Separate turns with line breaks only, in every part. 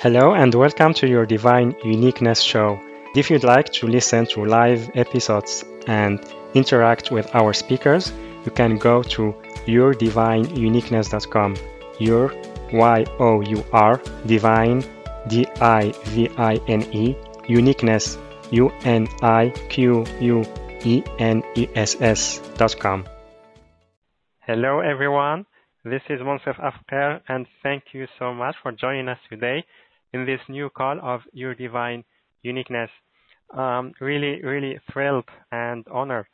Hello and welcome to your Divine Uniqueness show. If you'd like to listen to live episodes and interact with our speakers, you can go to yourdivineuniqueness.com. Your Y O U R divine D I V I N E uniqueness U N I Q U E N E S S dot com. Hello everyone. This is Monsef Afker and thank you so much for joining us today in this new call of Your Divine Uniqueness. Um, really, really thrilled and honored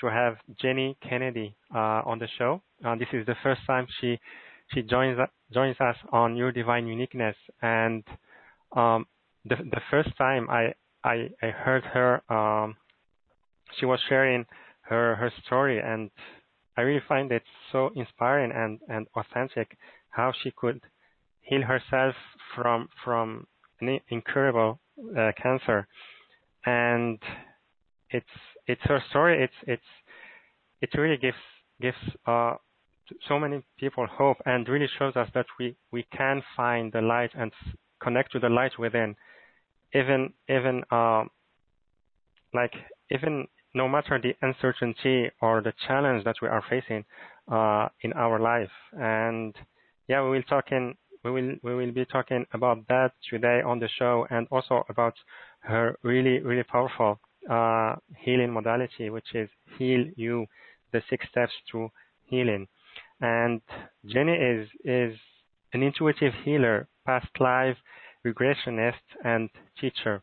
to have Jenny Kennedy uh, on the show. Uh, this is the first time she she joins joins us on Your Divine Uniqueness, and um, the the first time I I, I heard her, um, she was sharing her her story, and I really find it so inspiring and and authentic how she could heal herself from from an incurable uh, cancer, and it's it's her story. It's it's it really gives gives uh, so many people hope and really shows us that we we can find the light and connect to the light within, even even uh, like even no matter the uncertainty or the challenge that we are facing uh, in our life. And yeah, we will talk in we will we will be talking about that today on the show and also about her really really powerful uh, healing modality, which is Heal You, the six steps to healing. And Jenny is is an intuitive healer, past life regressionist, and teacher.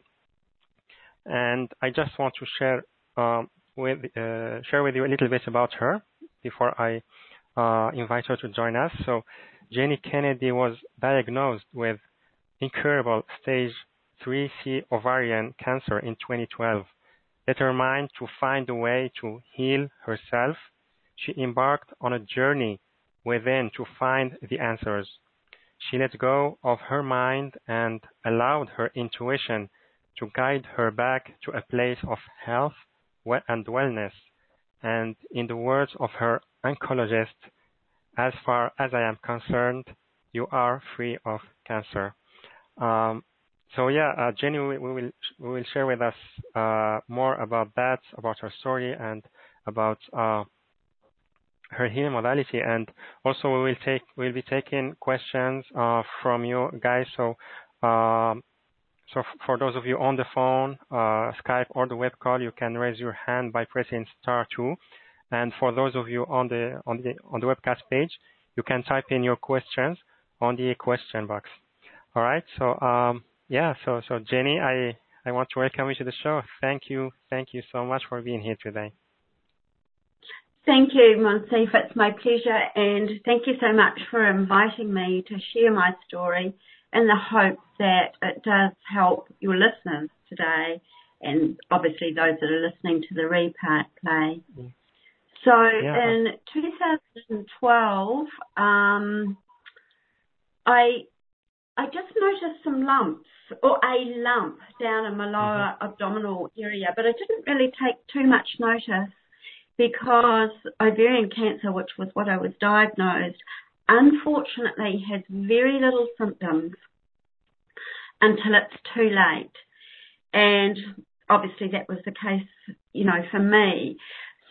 And I just want to share um, with uh, share with you a little bit about her before I uh, invite her to join us. So Jenny Kennedy was diagnosed with incurable stage 3C ovarian cancer in 2012. Determined to find a way to heal herself, she embarked on a journey within to find the answers. She let go of her mind and allowed her intuition to guide her back to a place of health and wellness. And in the words of her oncologist, as far as I am concerned, you are free of cancer. Um, so yeah, uh, Jenny, we, we, will we will share with us uh, more about that, about her story, and about uh, her healing modality. And also, we will take we'll be taking questions uh, from you guys. So, um, so f- for those of you on the phone, uh, Skype, or the web call, you can raise your hand by pressing star two. And for those of you on the on the on the webcast page, you can type in your questions on the question box. All right. So um, yeah. So so Jenny, I I want to welcome you to the show. Thank you. Thank you so much for being here today.
Thank you, Monsef. It's my pleasure, and thank you so much for inviting me to share my story in the hope that it does help your listeners today, and obviously those that are listening to the replay. So yeah. in 2012, um, I I just noticed some lumps or a lump down in my lower mm-hmm. abdominal area, but I didn't really take too much notice because ovarian cancer, which was what I was diagnosed, unfortunately has very little symptoms until it's too late. And obviously that was the case, you know, for me.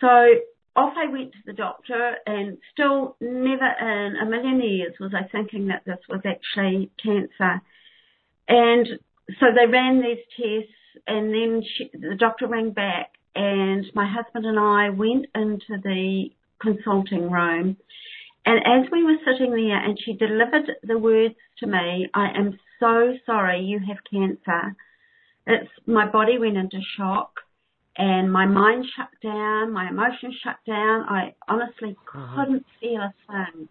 So off I went to the doctor and still never in a million years was I thinking that this was actually cancer. And so they ran these tests and then she, the doctor rang back and my husband and I went into the consulting room and as we were sitting there and she delivered the words to me, I am so sorry you have cancer. It's my body went into shock and my mind shut down, my emotions shut down. I honestly uh-huh. couldn't feel a thing.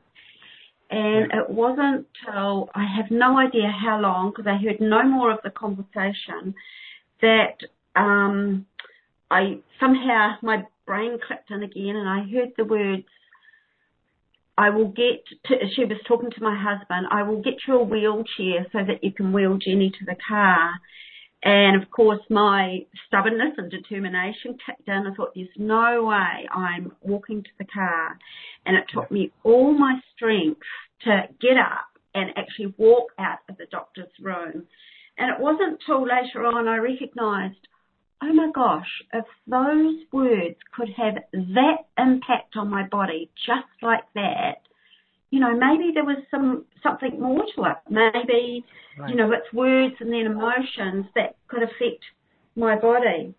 And it wasn't till I have no idea how long, because I heard no more of the conversation, that um, I somehow my brain clicked in again, and I heard the words. I will get to, she was talking to my husband, I will get you a wheelchair so that you can wheel Jenny to the car. And of course, my stubbornness and determination kicked in. I thought, there's no way I'm walking to the car. And it took me all my strength to get up and actually walk out of the doctor's room. And it wasn't till later on I recognised, oh my gosh, if those words could have that impact on my body just like that, you know, maybe there was some something more to it. Maybe, right. you know, it's words and then emotions that could affect my body.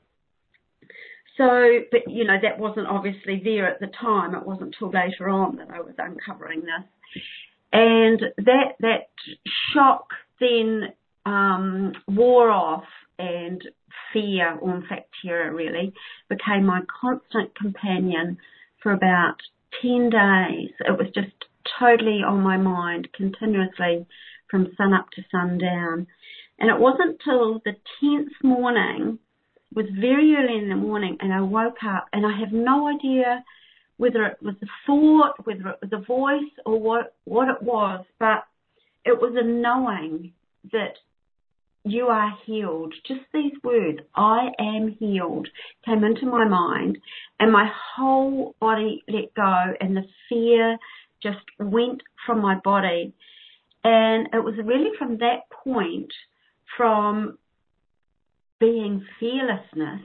So, but you know, that wasn't obviously there at the time. It wasn't till later on that I was uncovering this. And that, that shock then, um, wore off and fear, or in fact terror really, became my constant companion for about 10 days. It was just totally on my mind continuously from sun up to sundown. And it wasn't till the 10th morning it was very early in the morning and I woke up and I have no idea whether it was a thought, whether it was a voice or what, what it was, but it was a knowing that you are healed. Just these words, I am healed, came into my mind and my whole body let go and the fear just went from my body. And it was really from that point, from being fearlessness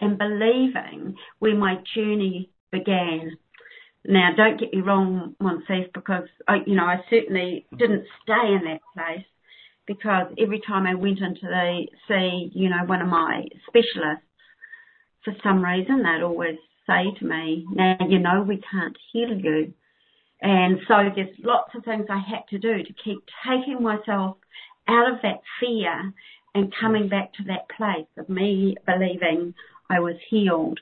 and believing where my journey began. Now, don't get me wrong, Monsif, because I, you know I certainly didn't stay in that place because every time I went into the see, you know, one of my specialists, for some reason they'd always say to me, "Now you know we can't heal you," and so there's lots of things I had to do to keep taking myself out of that fear and coming back to that place of me believing I was healed.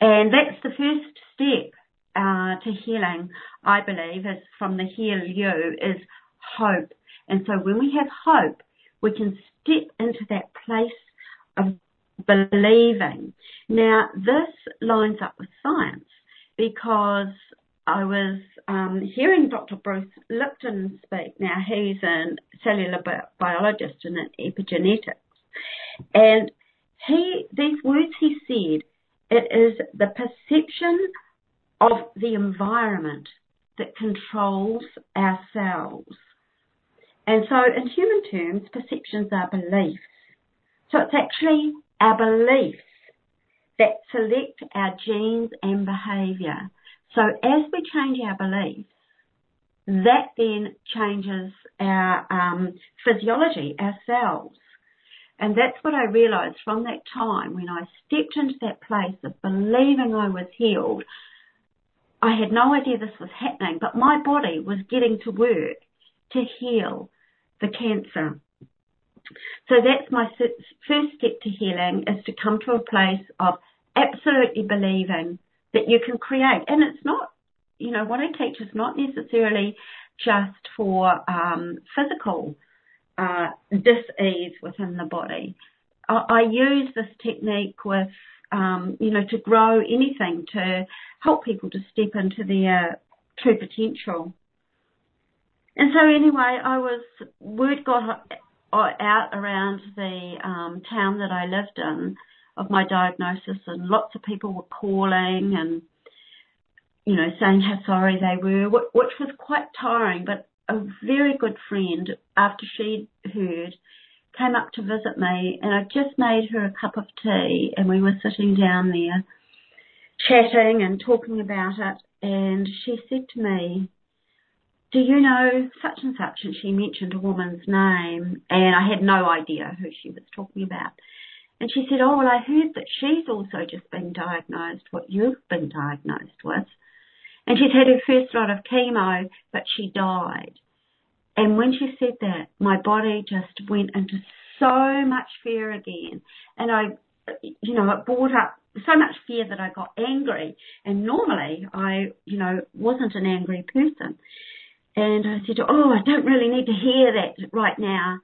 And that's the first step uh, to healing, I believe, is from the HEAL-U, is hope. And so when we have hope, we can step into that place of believing. Now, this lines up with science because I was um, hearing Dr. Bruce Lipton speak. Now, he's a cellular bi- biologist and an epigenetics. And he, these words he said, it is the perception of the environment that controls ourselves. And so in human terms, perceptions are beliefs. So it's actually our beliefs that select our genes and behaviour. So as we change our beliefs, that then changes our um, physiology, our cells. And that's what I realised from that time when I stepped into that place of believing I was healed. I had no idea this was happening, but my body was getting to work to heal the cancer. So that's my first step to healing is to come to a place of absolutely believing that you can create. And it's not, you know, what I teach is not necessarily just for um, physical uh, dis-ease within the body. I, I use this technique with, um, you know, to grow anything, to help people to step into their true potential. And so anyway, I was, word got out around the um, town that I lived in of my diagnosis and lots of people were calling and, you know, saying how sorry they were, which was quite tiring, but a very good friend, after she'd heard, came up to visit me and I just made her a cup of tea and we were sitting down there chatting and talking about it and she said to me, do you know such and such? And she mentioned a woman's name and I had no idea who she was talking about. And she said, oh, well, I heard that she's also just been diagnosed what you've been diagnosed with. And she's had her first lot of chemo, but she died. And when she said that, my body just went into so much fear again. And I, you know, it brought up so much fear that I got angry. And normally I, you know, wasn't an angry person. And I said, oh, I don't really need to hear that right now.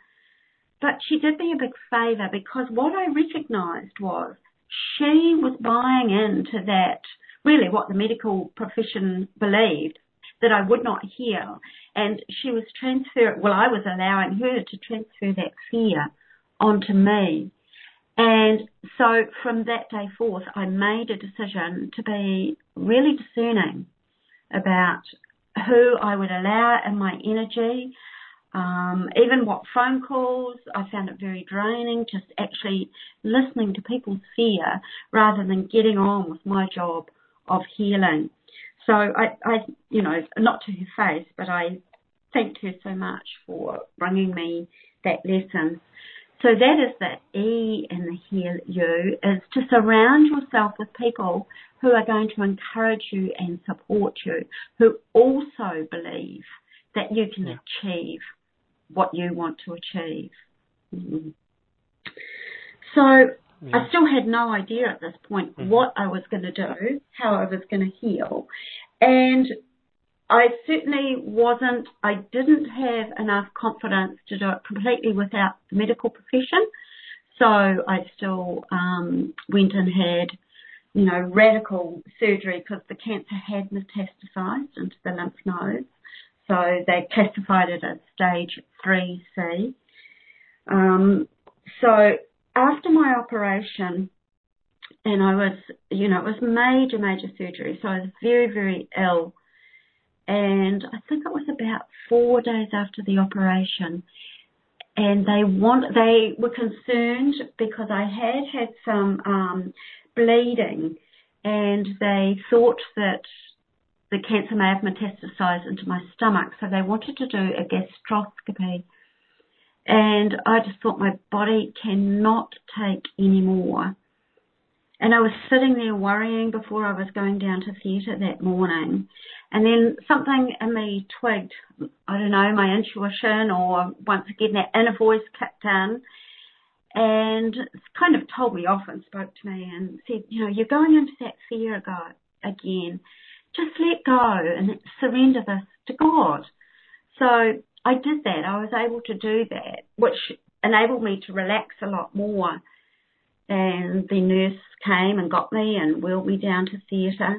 But she did me a big favour because what I recognised was she was buying into that, really what the medical profession believed, that I would not heal. And she was transferring, well, I was allowing her to transfer that fear onto me. And so from that day forth, I made a decision to be really discerning about who I would allow in my energy, Um, even what phone calls, I found it very draining, just actually listening to people's fear rather than getting on with my job of healing. So I, I, you know, not to her face, but I thanked her so much for bringing me that lesson. So that is the E in the Heal You is to surround yourself with people who are going to encourage you and support you, who also believe that you can yeah. achieve what you want to achieve. Mm-hmm. So yeah. I still had no idea at this point mm-hmm. what I was going to do, how I was going to heal. And I certainly wasn't, I didn't have enough confidence to do it completely without the medical profession. So I still um, went and had, you know, radical surgery because the cancer had metastasized into the lymph nodes. So they classified it as stage 3C. Um, so after my operation, and I was, you know, it was major, major surgery. So I was very, very ill. And I think it was about four days after the operation. And they want, they were concerned because I had had some um, bleeding, and they thought that the cancer may have metastasized into my stomach, so they wanted to do a gastroscopy. And I just thought my body cannot take any more. And I was sitting there worrying before I was going down to theatre that morning. And then something in me twigged, I don't know, my intuition or once again that inner voice kicked in and kind of told me off and spoke to me and said, you know, you're going into that fear again just let go and surrender this to God. So I did that. I was able to do that, which enabled me to relax a lot more. And the nurse came and got me and wheeled me down to theatre.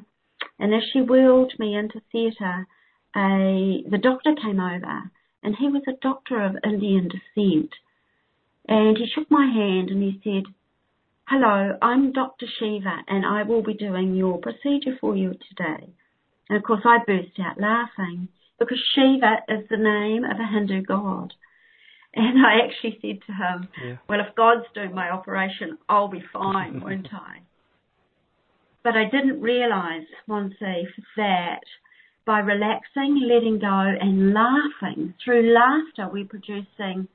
And as she wheeled me into theatre, a the doctor came over, and he was a doctor of Indian descent. And he shook my hand and he said, Hello, I'm Dr. Shiva and I will be doing your procedure for you today. And of course, I burst out laughing because Shiva is the name of a Hindu god. And I actually said to him, yeah. Well, if God's doing my operation, I'll be fine, won't I? But I didn't realise, Monseef, that by relaxing, letting go, and laughing, through laughter, we're producing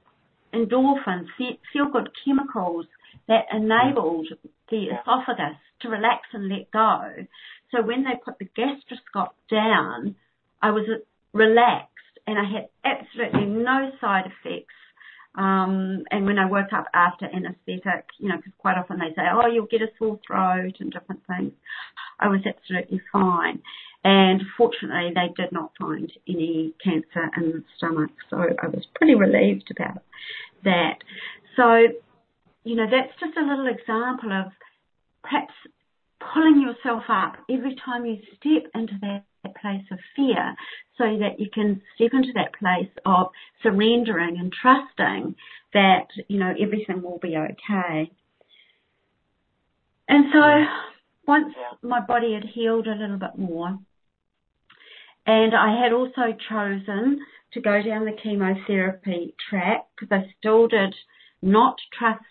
endorphins, feel good chemicals that enabled the esophagus to relax and let go. So when they put the gastroscope down, I was relaxed and I had absolutely no side effects. Um, and when I woke up after anaesthetic, you know, because quite often they say, oh, you'll get a sore throat and different things, I was absolutely fine. And fortunately, they did not find any cancer in the stomach, so I was pretty relieved about that. So, you know, that's just a little example of perhaps pulling yourself up every time you step into that, that place of fear so that you can step into that place of surrendering and trusting that, you know, everything will be okay. And so once my body had healed a little bit more, and I had also chosen to go down the chemotherapy track because I still did not trust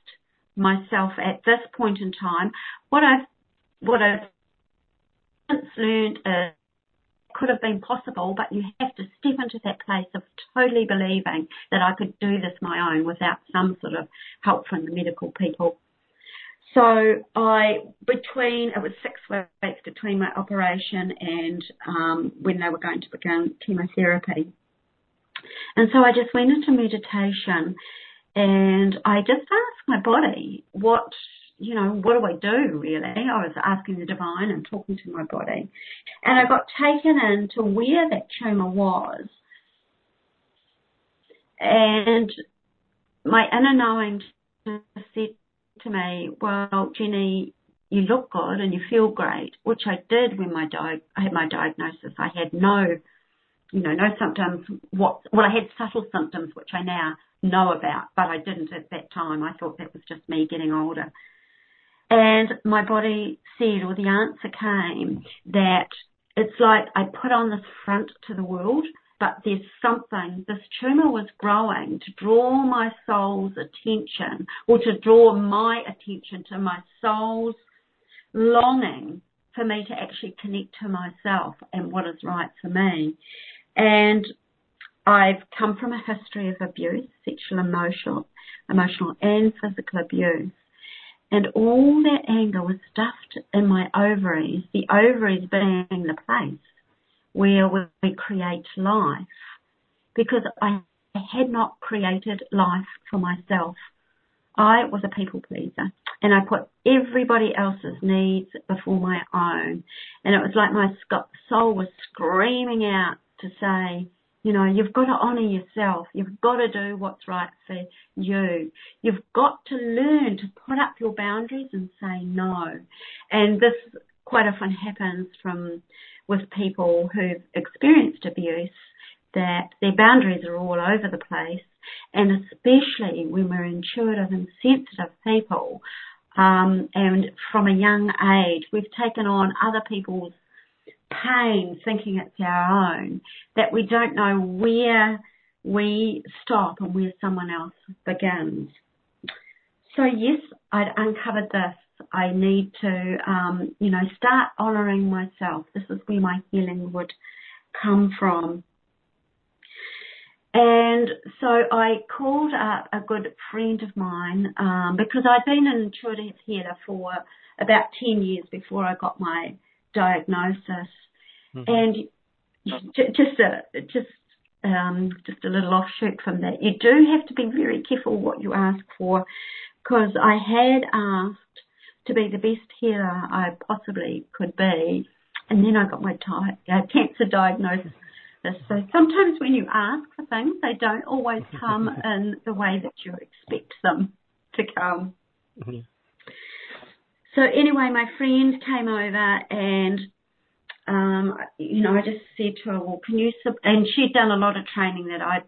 myself at this point in time. What I've what I've learned is could have been possible, but you have to step into that place of totally believing that I could do this my own without some sort of help from the medical people. So I, between, it was six weeks between my operation and um, when they were going to begin chemotherapy. And so I just went into meditation and I just asked my body what you know, what do I do really? I was asking the divine and talking to my body. And I got taken into where that tumour was. And my inner knowing said to me, well, Jenny, you look good and you feel great, which I did when my di- I had my diagnosis. I had no, you know, no symptoms. What, well, I had subtle symptoms, which I now know about, but I didn't at that time. I thought that was just me getting older. And my body said, or the answer came, that it's like I put on this front to the world but there's something, this tumor was growing to draw my soul's attention or to draw my attention to my soul's longing for me to actually connect to myself and what is right for me. And I've come from a history of abuse, sexual, emotional, emotional and physical abuse. And all that anger was stuffed in my ovaries, the ovaries being the place where we create life. Because I had not created life for myself. I was a people pleaser and I put everybody else's needs before my own. And it was like my soul was screaming out to say, you know, you've got to honour yourself. You've got to do what's right for you. You've got to learn to put up your boundaries and say no. And this quite often happens from with people who've experienced abuse that their boundaries are all over the place and especially when we're intuitive and sensitive people um, and from a young age we've taken on other people's pain thinking it's our own, that we don't know where we stop and where someone else begins. So yes, I'd uncovered this. I need to, um, you know, start honouring myself. This is where my healing would come from. And so I called up a good friend of mine um, because I'd been an intuitive healer for about 10 years before I got my diagnosis. Mm-hmm. And just a just um, just a little offshoot from that, you do have to be very careful what you ask for, because I had asked to be the best healer I possibly could be, and then I got my ty- uh, cancer diagnosis. So sometimes when you ask for things, they don't always come in the way that you expect them to come. Mm-hmm. So anyway, my friend came over and um, you know, I just said to her, well, can you, and she'd done a lot of training that I'd,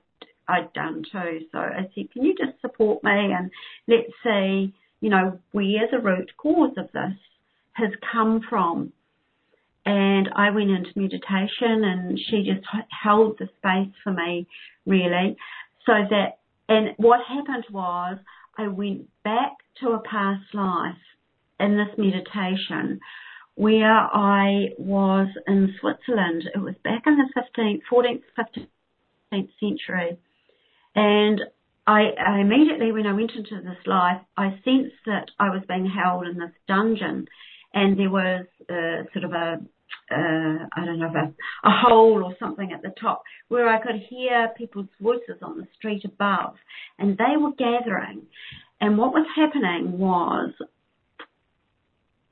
I'd done too. So I said, can you just support me and let's see, you know, where the root cause of this has come from. And I went into meditation and she just held the space for me really so that, and what happened was I went back to a past life in this meditation where I was in Switzerland. It was back in the 15th, 14th, 15th century. And I, I, immediately, when I went into this life, I sensed that I was being held in this dungeon and there was a, sort of a, uh, I don't know, a, a hole or something at the top where I could hear people's voices on the street above and they were gathering. And what was happening was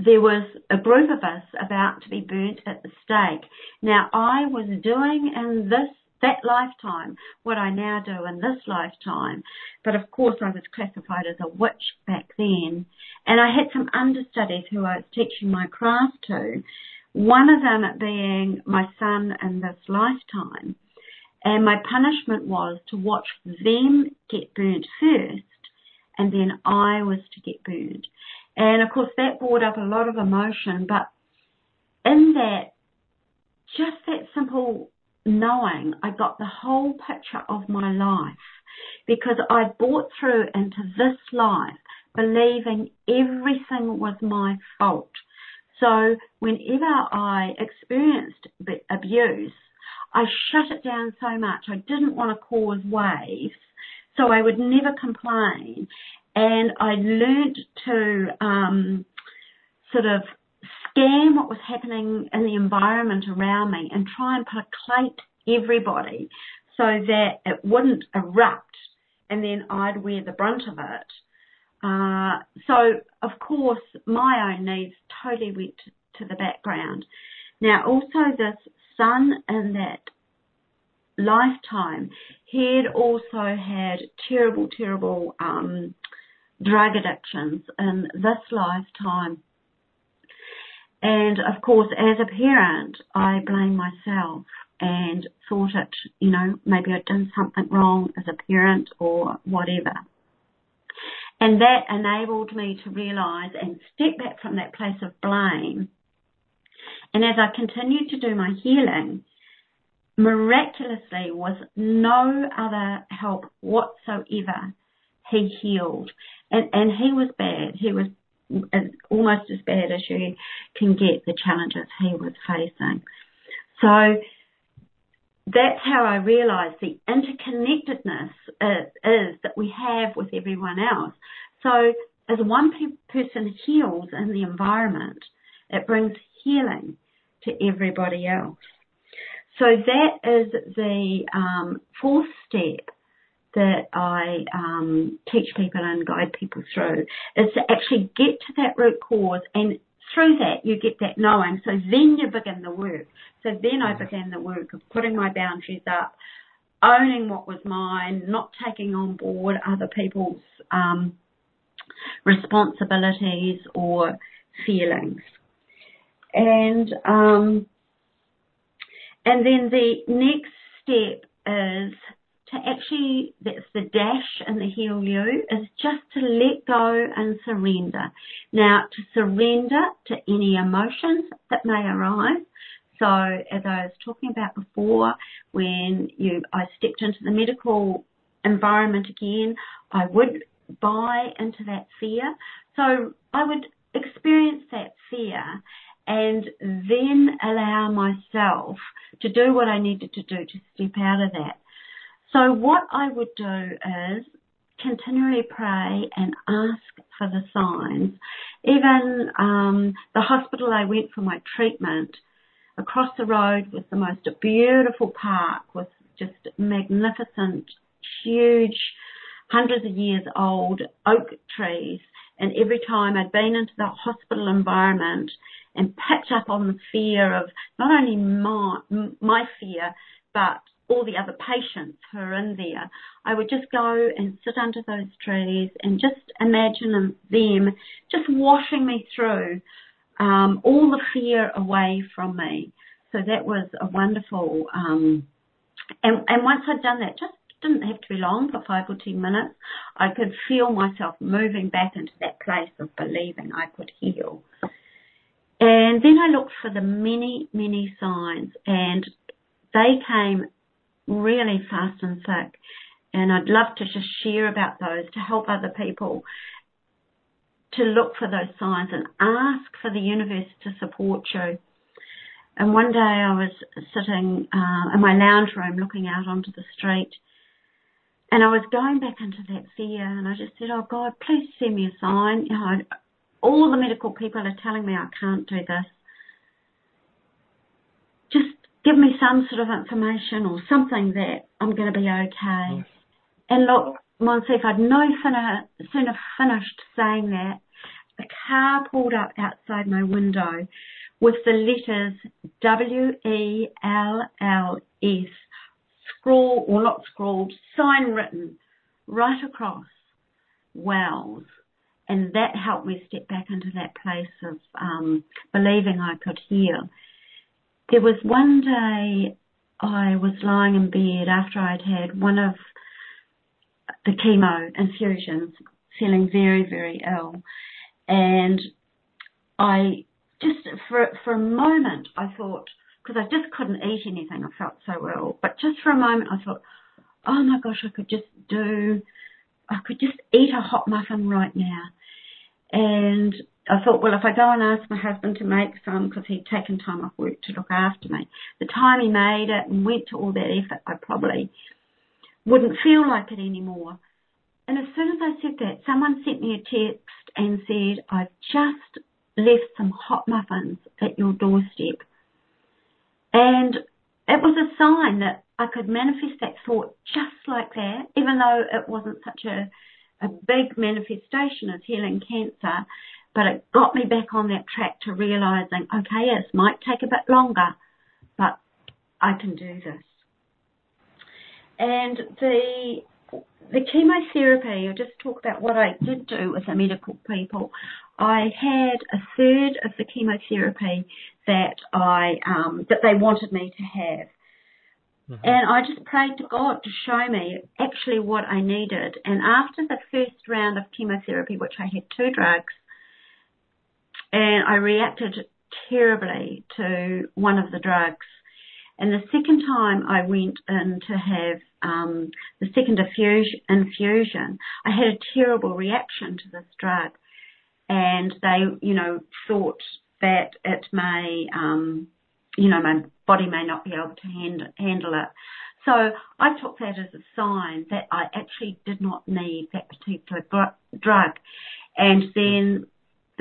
there was a group of us about to be burnt at the stake. Now I was doing in this that lifetime what I now do in this lifetime, but of course I was classified as a witch back then, and I had some understudies who I was teaching my craft to. One of them being my son in this lifetime, and my punishment was to watch them get burnt first, and then I was to get burned. And of course that brought up a lot of emotion, but in that, just that simple knowing, I got the whole picture of my life because I brought through into this life believing everything was my fault. So whenever I experienced abuse, I shut it down so much. I didn't want to cause waves. So I would never complain and I learned to um, sort of scan what was happening in the environment around me and try and placate everybody so that it wouldn't erupt and then I'd wear the brunt of it. Uh, so of course my own needs totally went to the background. Now also this son in that lifetime, he had also had terrible, terrible um, drug addictions in this lifetime. And of course, as a parent, I blame myself and thought it, you know, maybe I'd done something wrong as a parent or whatever. And that enabled me to realise and step back from that place of blame. And as I continued to do my healing, miraculously, was no other help whatsoever, he healed. And, and he was bad. He was as, almost as bad as you can get the challenges he was facing. So that's how I realised the interconnectedness is, is, that we have with everyone else. So as one pe- person heals in the environment, it brings healing to everybody else. So that is the um, fourth step that I um, teach people and guide people through is to actually get to that root cause and through that you get that knowing. So then you begin the work. So then I began the work of putting my boundaries up, owning what was mine, not taking on board other people's um, responsibilities or feelings. And um, and then the next step is to actually, that's the dash and the HEAL-U, is just to let go and surrender. Now, to surrender to any emotions that may arise. So, as I was talking about before, when you, I stepped into the medical environment again, I would buy into that fear. So, I would experience that fear and then allow myself to do what I needed to do to step out of that. So what I would do is continually pray and ask for the signs. Even um, the hospital I went for my treatment, across the road was the most beautiful park with just magnificent, huge, hundreds of years old oak trees. And every time I'd been into the hospital environment and picked up on the fear of not only my, my fear, but all the other patients who are in there, I would just go and sit under those trees and just imagine them just washing me through um, all the fear away from me. So that was a wonderful, um, and, and once I'd done that, just didn't have to be long for five or ten minutes, I could feel myself moving back into that place of believing I could heal. And then I looked for the many, many signs and they came really fast and thick. And I'd love to just share about those to help other people to look for those signs and ask for the universe to support you. And one day I was sitting uh, in my lounge room looking out onto the street and I was going back into that fear and I just said, Oh God, please send me a sign. You know, all the medical people are telling me I can't do this. Give me some sort of information or something that I'm going to be okay. Yes. And look, Monsif, I'd no sooner, sooner finished saying that, a car pulled up outside my window with the letters W-E-L-L-S scrawled, or not scrawled, sign written right across Wells. And that helped me step back into that place of um, believing I could heal. There was one day I was lying in bed after I'd had one of the chemo infusions, feeling very, very ill. And I just, for, for a moment, I thought, because I just couldn't eat anything, I felt so ill, but just for a moment I thought, oh my gosh, I could just do, I could just eat a hot muffin right now. And I thought, well, if I go and ask my husband to make some, because he'd taken time off work to look after me, the time he made it and went to all that effort, I probably wouldn't feel like it anymore. And as soon as I said that, someone sent me a text and said, I've just left some hot muffins at your doorstep. And it was a sign that I could manifest that thought just like that, even though it wasn't such a, a big manifestation as healing cancer but it got me back on that track to realizing, okay, yes, might take a bit longer, but I can do this. And the the chemotherapy, I'll just talk about what I did do with the medical people. I had a third of the chemotherapy that I um, that they wanted me to have. Mm-hmm. And I just prayed to God to show me actually what I needed. And after the first round of chemotherapy, which I had two drugs, and I reacted terribly to one of the drugs. And the second time I went in to have um, the second infusion, I had a terrible reaction to this drug. And they, you know, thought that it may, um, you know, my body may not be able to hand, handle it. So I took that as a sign that I actually did not need that particular drug. And then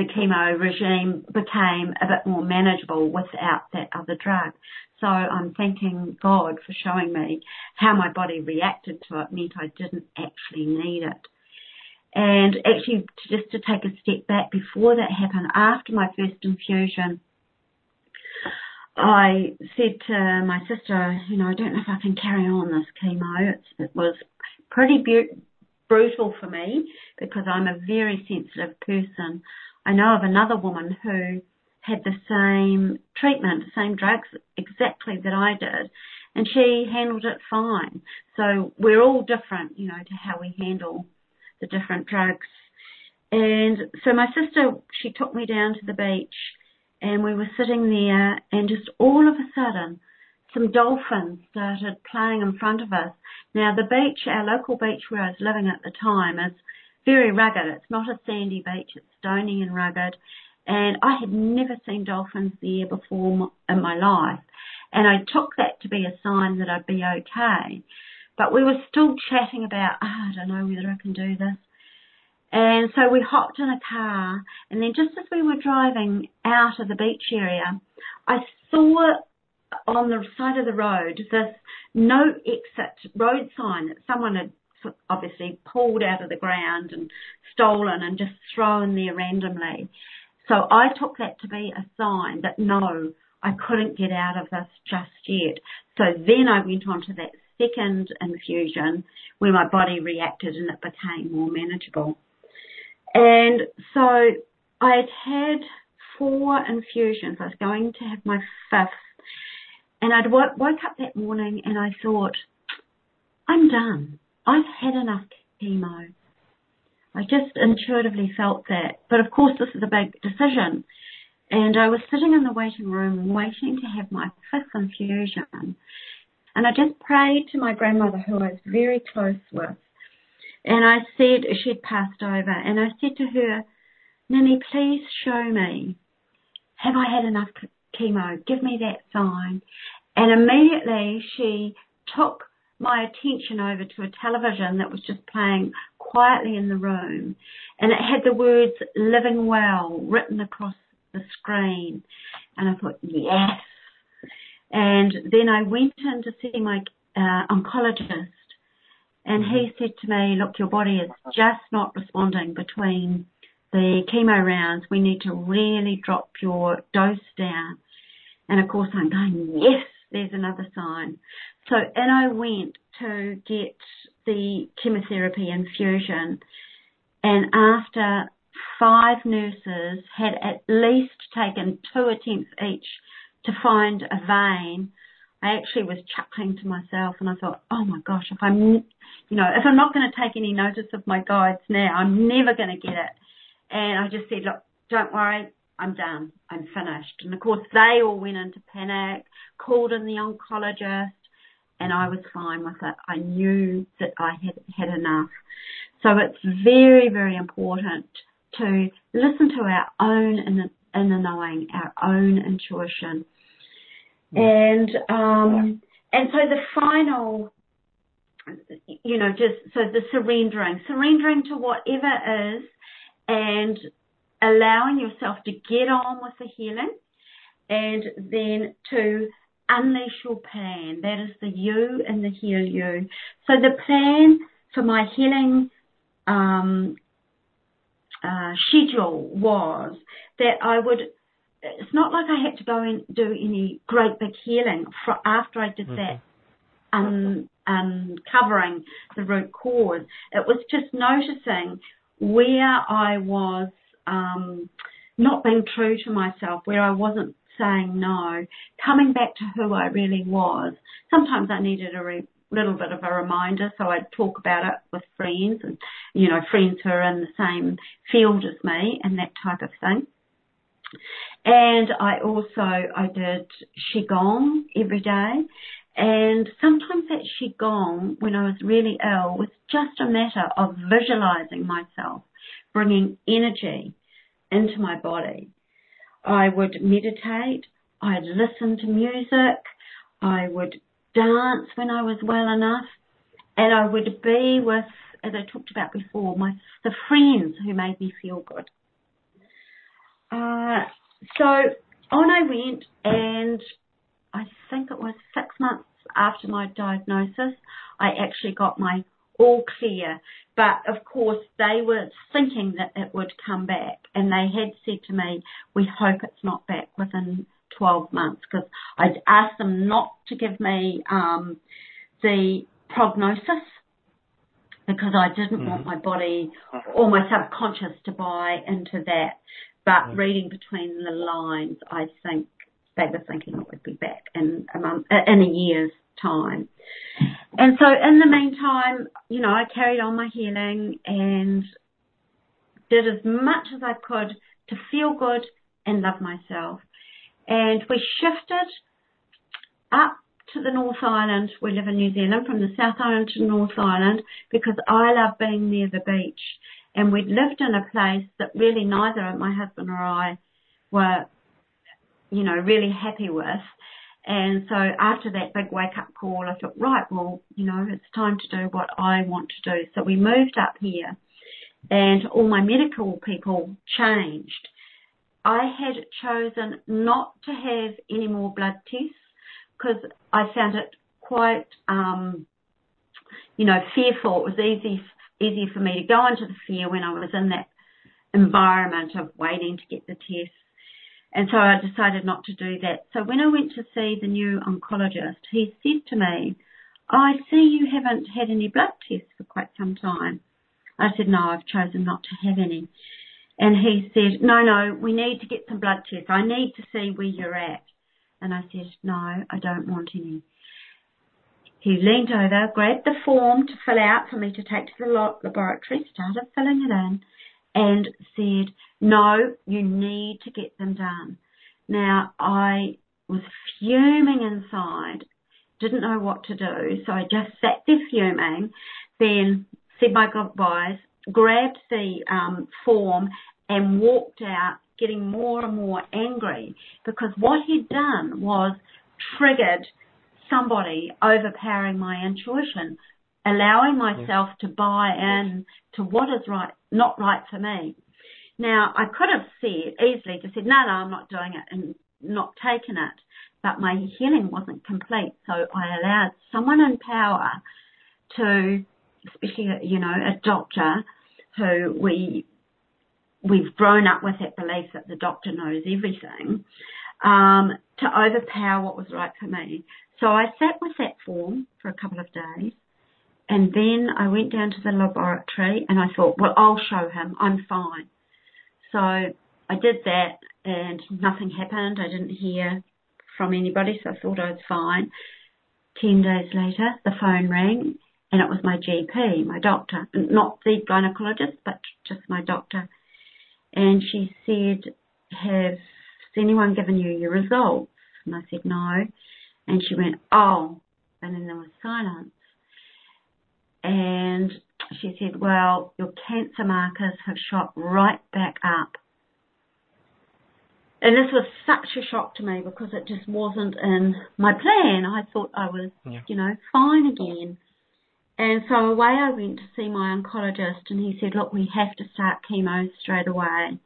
the chemo regime became a bit more manageable without that other drug. So I'm thanking God for showing me how my body reacted to it meant I didn't actually need it. And actually, just to take a step back before that happened, after my first infusion, I said to my sister, you know, I don't know if I can carry on this chemo. It's, it was pretty brutal for me because I'm a very sensitive person. I know of another woman who had the same treatment, the same drugs exactly that I did, and she handled it fine. So we're all different, you know, to how we handle the different drugs. And so my sister, she took me down to the beach and we were sitting there and just all of a sudden some dolphins started playing in front of us. Now the beach, our local beach where I was living at the time is very rugged. It's not a sandy beach, it's stony and rugged. And I had never seen dolphins there before in my life. And I took that to be a sign that I'd be okay. But we were still chatting about, oh, I don't know whether I can do this. And so we hopped in a car, and then just as we were driving out of the beach area, I saw on the side of the road this no exit road sign that someone had obviously pulled out of the ground and stolen and just thrown there randomly. So I took that to be a sign that no, I couldn't get out of this just yet. So then I went on to that second infusion where my body reacted and it became more manageable. And so I had had four infusions. I was going to have my fifth. And I'd woke, woke up that morning and I thought, I'm done. I've had enough chemo. I just intuitively felt that. But of course, this is a big decision. And I was sitting in the waiting room waiting to have my fifth infusion. And I just prayed to my grandmother, who I was very close with. And I said, she'd passed over, and I said to her, Nanny, please show me. Have I had enough chemo? Give me that sign. And immediately she took my attention over to a television that was just playing quietly in the room and it had the words living well written across the screen. And I thought yes. And then I went in to see my uh, oncologist and he mm-hmm. said to me look your body is just not responding between the chemo rounds. We need to really drop your dose down. And of course I'm going yes there's another sign so, and I went to get the chemotherapy infusion, and after five nurses had at least taken two attempts each to find a vein, I actually was chuckling to myself and I thought, oh my gosh, if I'm, you know, if I'm not going to take any notice of my guides now, I'm never going to get it. And I just said, look, don't worry, I'm done. I'm finished. And of course, they all went into panic, called in the oncologist, and I was fine with it. I knew that I had had enough. So it's very, very important to listen to our own inner knowing, our own intuition. And um, and so the final, you know, just so the surrendering, surrendering to whatever is, and allowing yourself to get on with the healing, and then to unleash your plan. That is the you and the HEAL-U. So the plan for my healing um, uh, schedule was that I would. It's not like I had to go and do any great big healing for after I did mm-hmm. that un, uncovering the root cause. It was just noticing where I was um, not being true to myself, where I wasn't saying no, coming back to who I really was. Sometimes I needed a re- little bit of a reminder, so I'd talk about it with friends and, you know, friends who are in the same field as me and that type of thing. And I also, I did Qigong every day. And sometimes that Qigong, when I was really ill, was just a matter of visualizing myself, bringing energy into my body. I would meditate. I'd listen to music. I would dance when I was well enough. And I would be with, as I talked about before, my, the friends who made me feel good. Uh, so on I went and I think it was six months after my diagnosis, I actually got my all clear. But of course, they were thinking that it would come back, and they had said to me, "We hope it's not back within 12 months," because I'd asked them not to give me um, the prognosis because I didn't mm-hmm. want my body or my subconscious to buy into that. But mm-hmm. reading between the lines, I think they were thinking it would be back in a month, in a year's time. And so in the meantime, you know, I carried on my healing and did as much as I could to feel good and love myself. And we shifted up to the North Island. We live in New Zealand from the South Island to North Island because I love being near the beach. And we'd lived in a place that really neither my husband or I were, you know, really happy with. And so after that big wake up call, I thought, right, well, you know, it's time to do what I want to do. So we moved up here and all my medical people changed. I had chosen not to have any more blood tests because I found it quite, um, you know, fearful. It was easy, easy for me to go into the fear when I was in that environment of waiting to get the tests and so I decided not to do that. So when I went to see the new oncologist, he said to me, I see you haven't had any blood tests for quite some time. I said, no, I've chosen not to have any. And he said, no, no, we need to get some blood tests. I need to see where you're at. And I said, no, I don't want any. He leaned over, grabbed the form to fill out for me to take to the laboratory, started filling it in, and said, no, you need to get them done. Now, I was fuming inside, didn't know what to do, so I just sat there fuming, then said my goodbyes, grabbed the um, form and walked out getting more and more angry because what he'd done was triggered somebody overpowering my intuition, allowing myself to buy in to what is right, not right for me. Now, I could have said easily just said, no, no, I'm not doing it and not taken it, but my healing wasn't complete. So I allowed someone in power to, especially, you know, a doctor who we, we've grown up with that belief that the doctor knows everything, um, to overpower what was right for me. So I sat with that form for a couple of days and then I went down to the laboratory and I thought, well, I'll show him. I'm fine. So I did that and nothing happened. I didn't hear from anybody, so I thought I was fine. Ten days later, the phone rang and it was my GP, my doctor, not the gynecologist, but just my doctor. And she said, has anyone given you your results? And I said, no. And she went, oh. And then there was silence. And she said, well, your cancer markers have shot right back up. And this was such a shock to me because it just wasn't in my plan. I thought I was, yeah. you know, fine again. And so away I went to see my oncologist and he said, look, we have to start chemo straight away.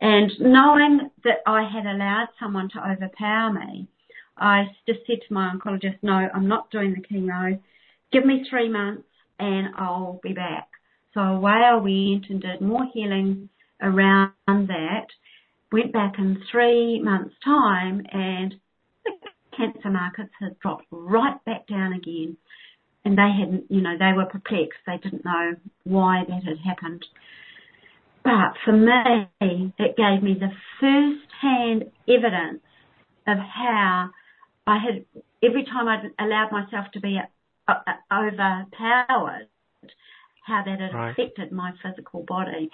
And knowing that I had allowed someone to overpower me, I just said to my oncologist, no, I'm not doing the chemo. Give me three months and I'll be back. So away I went and did more healing around that. Went back in three months' time and the cancer markers had dropped right back down again. And they hadn't, you know, they were perplexed. They didn't know why that had happened. But for me, it gave me the first hand evidence of how I had, every time I'd allowed myself to be uh, overpowered how that had right. affected my physical body.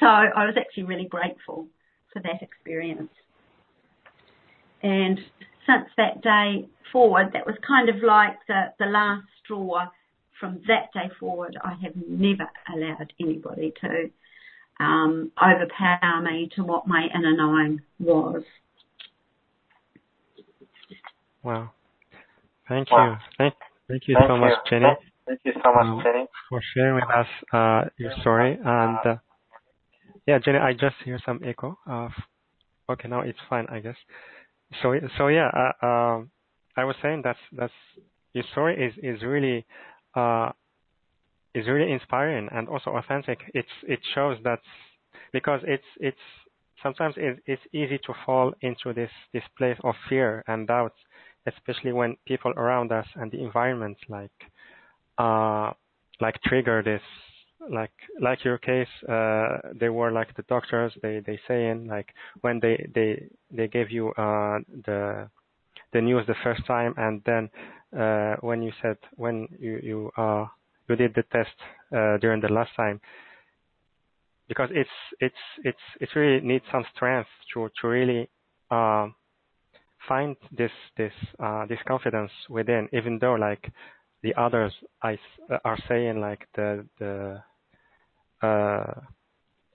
So I was actually really grateful for for that experience. And since that day forward, that was kind of like the, the last straw. From that day forward, I have never allowed anybody to um, overpower me to what my inner knowing was.
Wow. Thank you. Thank, thank you thank so you. much, Jenny.
Thank you so much, um, Jenny,
for sharing with us uh, your story. And uh, yeah, Jenny, I just hear some echo. Of, okay, now it's fine, I guess. So so yeah, uh, um, I was saying that's that's your story is is really uh, is really inspiring and also authentic. It's it shows that because it's it's sometimes it, it's easy to fall into this this place of fear and doubt, especially when people around us and the environment like uh like trigger this like like your case uh they were like the doctors they they saying like when they they they gave you uh the the news the first time and then uh when you said when you you uh you did the test uh during the last time because it's it's it's it really needs some strength to to really uh, find this this uh, this confidence within, even though like the others I, are saying like the the uh,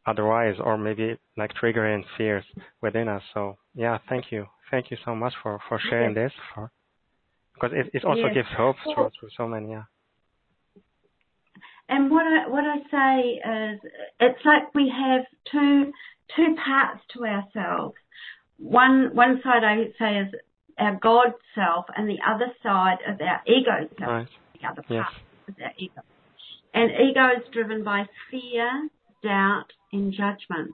otherwise or maybe like triggering fears within us. So yeah, thank you, thank you so much for for sharing this for because it it also yes. gives hope to to so many. Yeah.
And what I what I say is, it's like we have two two parts to ourselves. One one side I say is our God self, and the other side is our ego self.
Right.
The other part yes. is our ego. And ego is driven by fear, doubt, and judgment.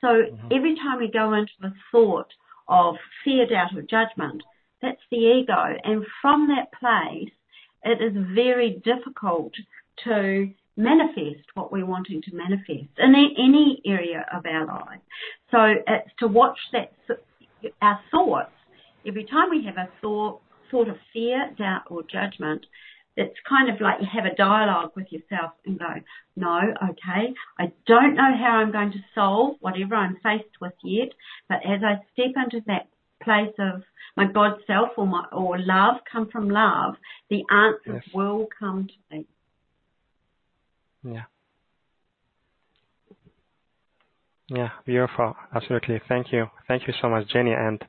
So mm-hmm. every time we go into the thought of fear, doubt, or judgment, that's the ego. And from that place, it is very difficult to manifest what we're wanting to manifest in any area of our life. So it's to watch that our thoughts. Every time we have a thought, thought of fear, doubt, or judgment, it's kind of like you have a dialogue with yourself and go, no, okay, I don't know how I'm going to solve whatever I'm faced with yet, but as I step into that place of my God self or my or love, come from love, the answers yes. will come to me.
Yeah. Yeah, beautiful. Absolutely. Thank you. Thank you so much, Jenny. And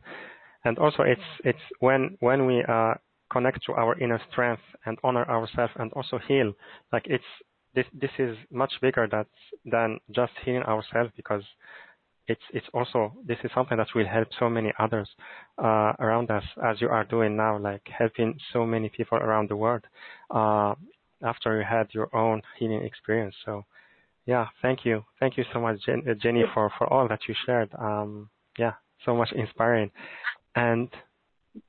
and also it's it's when when we uh, connect to our inner strength and honor ourselves and also heal, like it's this this is much bigger that than just healing ourselves because it's it's also this is something that will help so many others uh, around us as you are doing now, like helping so many people around the world. Uh, after you had your own healing experience. So, yeah, thank you, thank you so much, Jen, uh, Jenny, for for all that you shared. Um, yeah, so much inspiring, and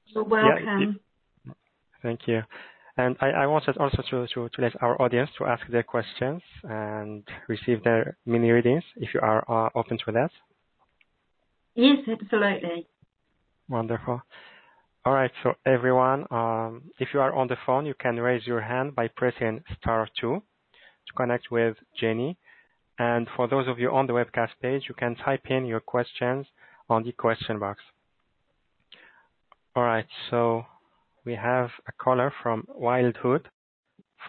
You're welcome.
Yeah, thank you. And I, I wanted also to, to, to let our audience to ask their questions and receive their mini readings if you are uh, open to that.
Yes, absolutely.
Wonderful. All right, so everyone, um, if you are on the phone, you can raise your hand by pressing star two to connect with Jenny. And for those of you on the webcast page, you can type in your questions on the question box. All right, so we have a caller from Wildwood,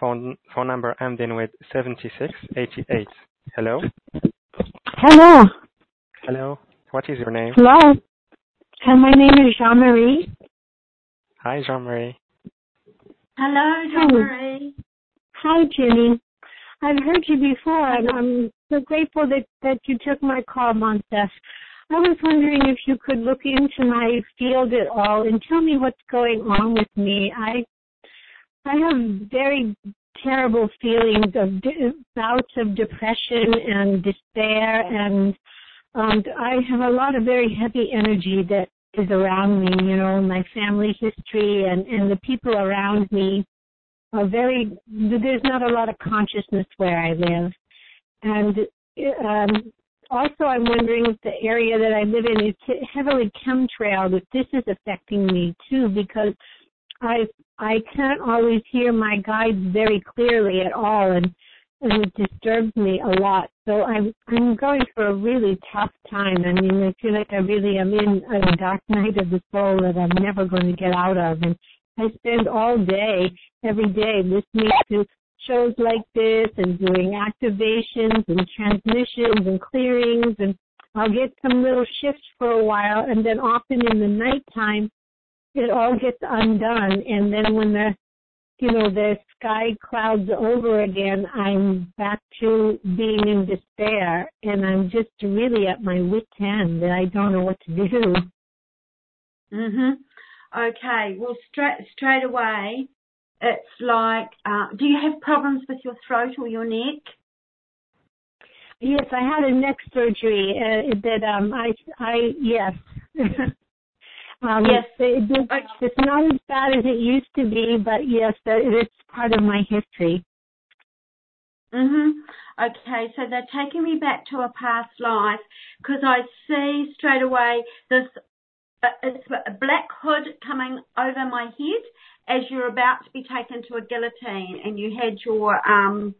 phone phone number ending with 7688. Hello.
Hello.
Hello. What is your name?
Hello. And my name is Jean Marie.
Hi, Jean Marie.
Hello, Jean Marie.
Hi, Jenny. I've heard you before, and I'm so grateful that that you took my call, Montez. I was wondering if you could look into my field at all and tell me what's going on with me. I I have very terrible feelings of de- bouts of depression and despair, and um, I have a lot of very heavy energy that is around me, you know, my family history and, and the people around me are very, there's not a lot of consciousness where I live. And um, also I'm wondering if the area that I live in is heavily chemtrailed, if this is affecting me too, because I I can't always hear my guides very clearly at all, and and it disturbs me a lot. So I'm I'm going through a really tough time. I mean, I feel like I really am in a dark night of the soul that I'm never going to get out of. And I spend all day, every day, listening to shows like this and doing activations and transmissions and clearings and I'll get some little shifts for a while and then often in the nighttime it all gets undone and then when the you know, the sky clouds over again, I'm back to being in despair and I'm just really at my wit's end and I don't know what to do.
Mhm. Okay. Well, straight straight away, it's like, uh, do you have problems with your throat or your neck?
Yes, I had a neck surgery uh, that um I I yes. um
yes.
It, it, it's not as bad as it used to be, but yes, it's part of my history.
Mhm. Okay, so they're taking me back to a past life because I see straight away this it's a black hood coming over my head as you're about to be taken to a guillotine and you had your um,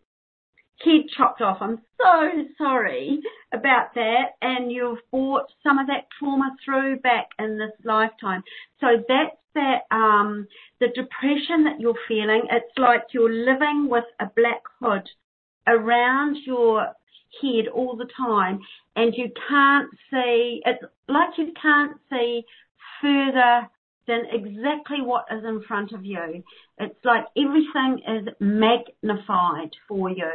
head chopped off. I'm so sorry about that. And you've brought some of that trauma through back in this lifetime. So that's that, um, the depression that you're feeling. It's like you're living with a black hood around your head all the time and you can't see, it's like you can't see further than exactly what is in front of you. It's like everything is magnified for you.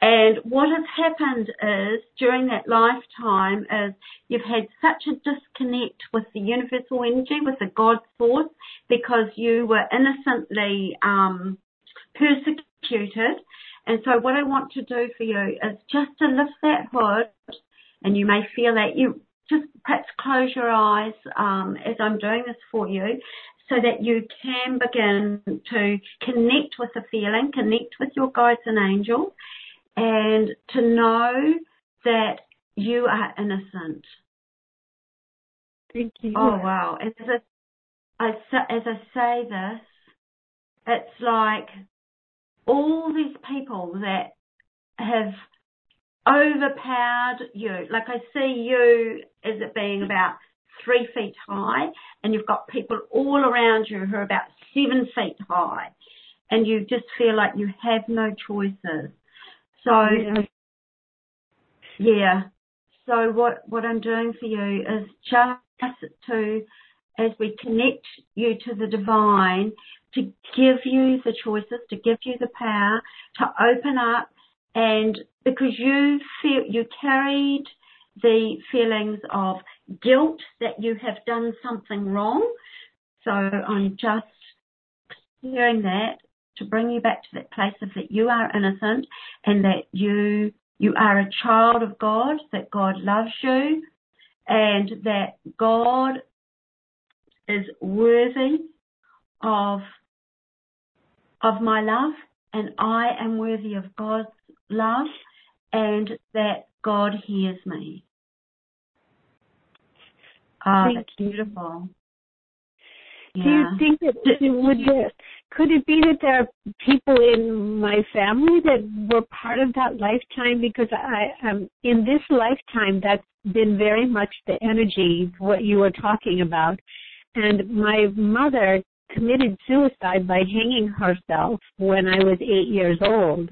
And what has happened is during that lifetime is you've had such a disconnect with the universal energy, with the God source, because you were innocently um, persecuted. And so what I want to do for you is just to lift that hood and you may feel that you just perhaps close your eyes um, as I'm doing this for you so that you can begin to connect with the feeling, connect with your guides and angels, and to know that you are innocent.
Thank you.
Oh wow! As I, as I say this, it's like all these people that have overpowered you. Like I see you as it being about three feet high and you've got people all around you who are about seven feet high and you just feel like you have no choices. So, yeah. yeah. So what, what I'm doing for you is just to, as we connect you to the divine, to give you the choices, to give you the power, to open up and because you feel you carried the feelings of guilt that you have done something wrong. So I'm just hearing that to bring you back to that place of that you are innocent and that you you are a child of God, that God loves you and that God is worthy of of my love and I am worthy of God's love and that God hears me. Ah, that's beautiful.
Yeah. Do you think that would there, could it be that there are people in my family that were part of that lifetime? Because I um in this lifetime that's been very much the energy what you were talking about. And my mother committed suicide by hanging herself when I was eight years old.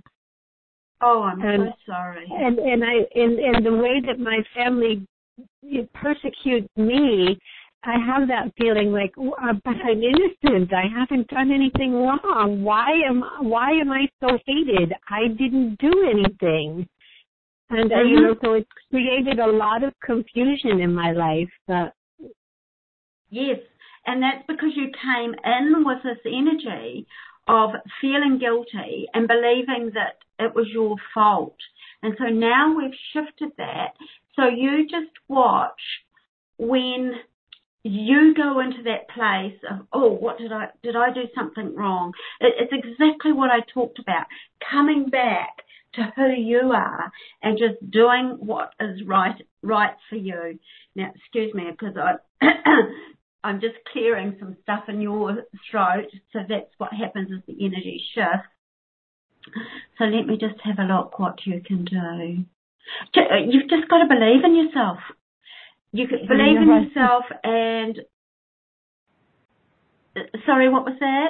Oh, I'm and, so sorry.
And and I and and the way that my family persecutes me, I have that feeling like, but I'm innocent. I haven't done anything wrong. Why am why am I so hated? I didn't do anything. And uh, mm-hmm. you know, so it's created a lot of confusion in my life. But
yes, and that's because you came in with this energy of feeling guilty and believing that it was your fault. And so now we've shifted that. So you just watch when you go into that place of, oh, what did I, did I do something wrong? It, it's exactly what I talked about. Coming back to who you are and just doing what is right, right for you. Now, excuse me, because I, I'm just clearing some stuff in your throat. So that's what happens as the energy shifts. So let me just have a look what you can do. Uh, you've just got to believe in yourself. You can believe in yourself and uh, sorry, what was that?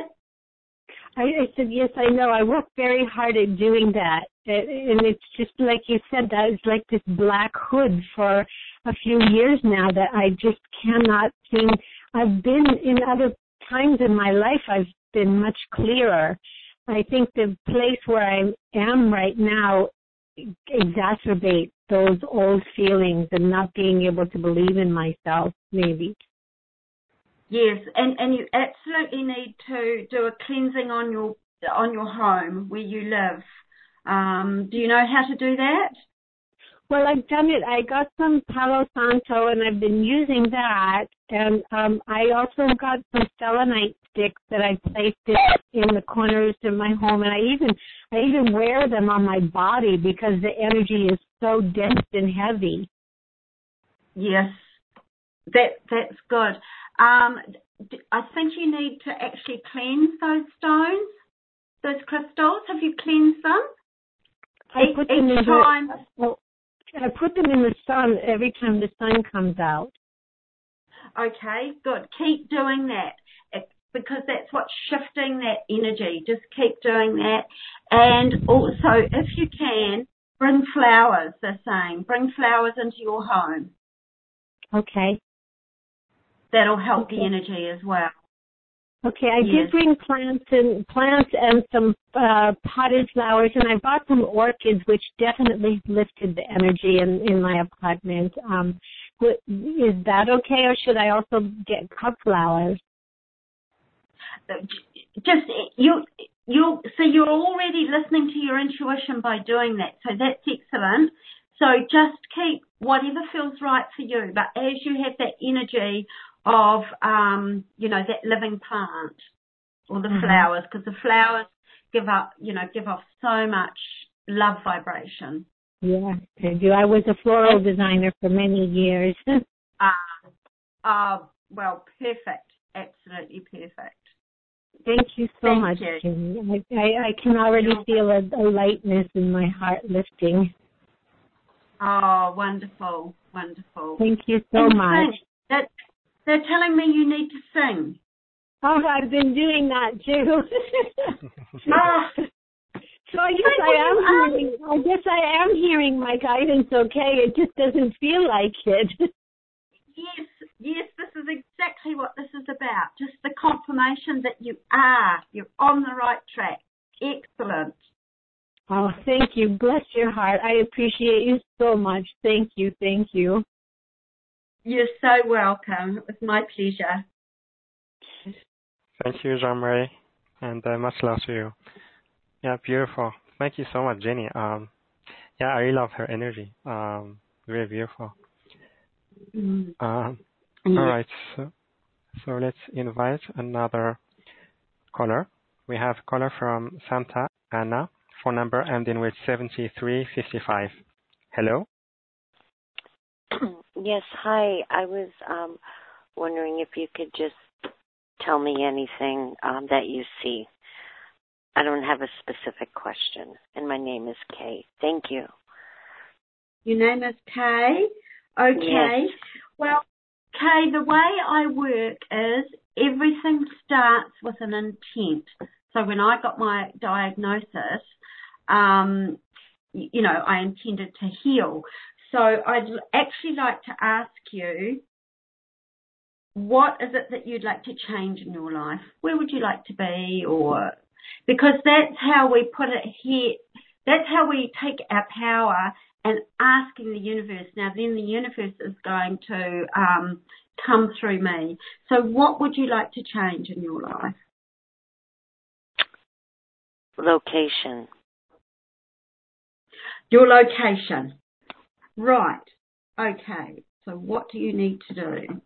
I, I said, yes, I know. I work very hard at doing that. And it's just like you said, that is like this black hood for a few years now that I just cannot seem. I've been in other times in my life, I've been much clearer. I think the place where I am right now exacerbates those old feelings and not being able to believe in myself, maybe.
Yes, and and you absolutely need to do a cleansing on your on your home where you live. Um, do you know how to do that?
Well, I've done it. I got some Palo Santo, and I've been using that. And um, I also got some selenite sticks that I placed it in the corners of my home, and I even I even wear them on my body because the energy is so dense and heavy.
Yes, that that's good. Um, I think you need to actually cleanse those stones, those crystals. Have you cleansed them?
I them in time. I put them in the sun every time the sun comes out.
Okay, good. Keep doing that because that's what's shifting that energy. Just keep doing that. And also, if you can, bring flowers, they're saying. Bring flowers into your home.
Okay.
That'll help okay. the energy as well.
Okay, I yes. did bring plants and plants and some uh, potted flowers, and I bought some orchids, which definitely lifted the energy in in my apartment. Um, is that okay, or should I also get cut flowers?
Just you you so you're already listening to your intuition by doing that, so that's excellent. So just keep whatever feels right for you, but as you have that energy of, um, you know, that living plant or the mm-hmm. flowers, because the flowers give up, you know, give off so much love vibration.
Yeah, I do. I was a floral designer for many years.
Ah, uh, uh, well, perfect. Absolutely perfect.
Thank you so Thank much, you. I, I, I, can already feel a, a lightness in my heart lifting.
Oh, wonderful, wonderful.
Thank you so and much.
That they're telling me you need to sing.
Oh, I've been doing that too. oh. Ah. So I guess I am um, hearing. I guess I am hearing my guidance. Okay, it just doesn't feel like it.
yes, yes, this is exactly what this is about. Just the confirmation that you are. You're on the right track. Excellent.
Oh, thank you. Bless your heart. I appreciate you so much. Thank you. Thank you.
You're so welcome. It was my pleasure.
Thank you, Jean Marie, and uh, much love to you. Yeah, beautiful. Thank you so much, Jenny. Um, yeah, I really love her energy. Um, very beautiful. Mm. Um. All right, so, so let's invite another caller. We have a caller from Santa Ana, phone number ending with 7355. Hello?
Yes, hi. I was um, wondering if you could just tell me anything um, that you see. I don't have a specific question, and my name is Kay. Thank you.
Your name is Kay? Okay.
Yes.
Well, Kay, the way I work is everything starts with an intent. So when I got my diagnosis, um, you know, I intended to heal. So I'd actually like to ask you, what is it that you'd like to change in your life? Where would you like to be? Or because that's how we put it here. That's how we take our power and asking the universe. Now, then the universe is going to um, come through me. So, what would you like to change in your life?
Location.
Your location. Right. Okay. So what do you need to do?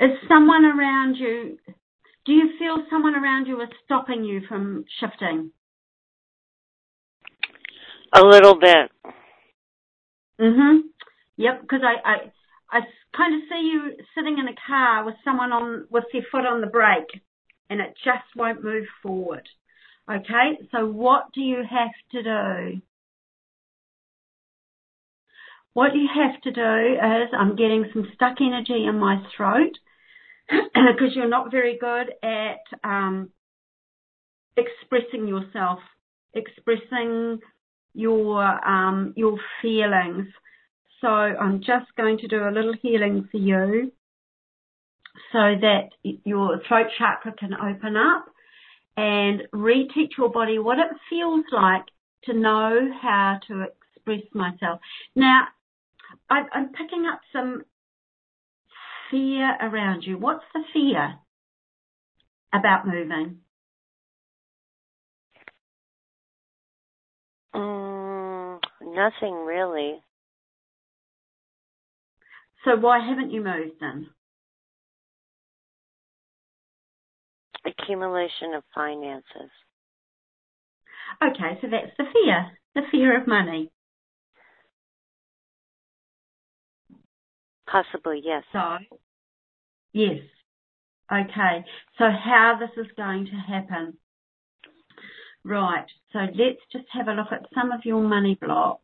Is someone around you, do you feel someone around you is stopping you from shifting?
A little bit.
Mhm. Yep, because I, I I kind of see you sitting in a car with someone on with their foot on the brake, and it just won't move forward. Okay, so what do you have to do? What you have to do is, I'm getting some stuck energy in my throat because you're not very good at um, expressing yourself, expressing your um, your feelings. So I'm just going to do a little healing for you so that your throat chakra can open up and reteach your body what it feels like to know how to express myself. Now, I'm picking up some fear around you. What's the fear about moving?
Mm, nothing really.
So why haven't you moved then?
Accumulation of finances.
Okay, so that's the fear, the fear of money.
Possibly, yes.
So, yes. Okay, so how this is going to happen. Right, so let's just have a look at some of your money blocks.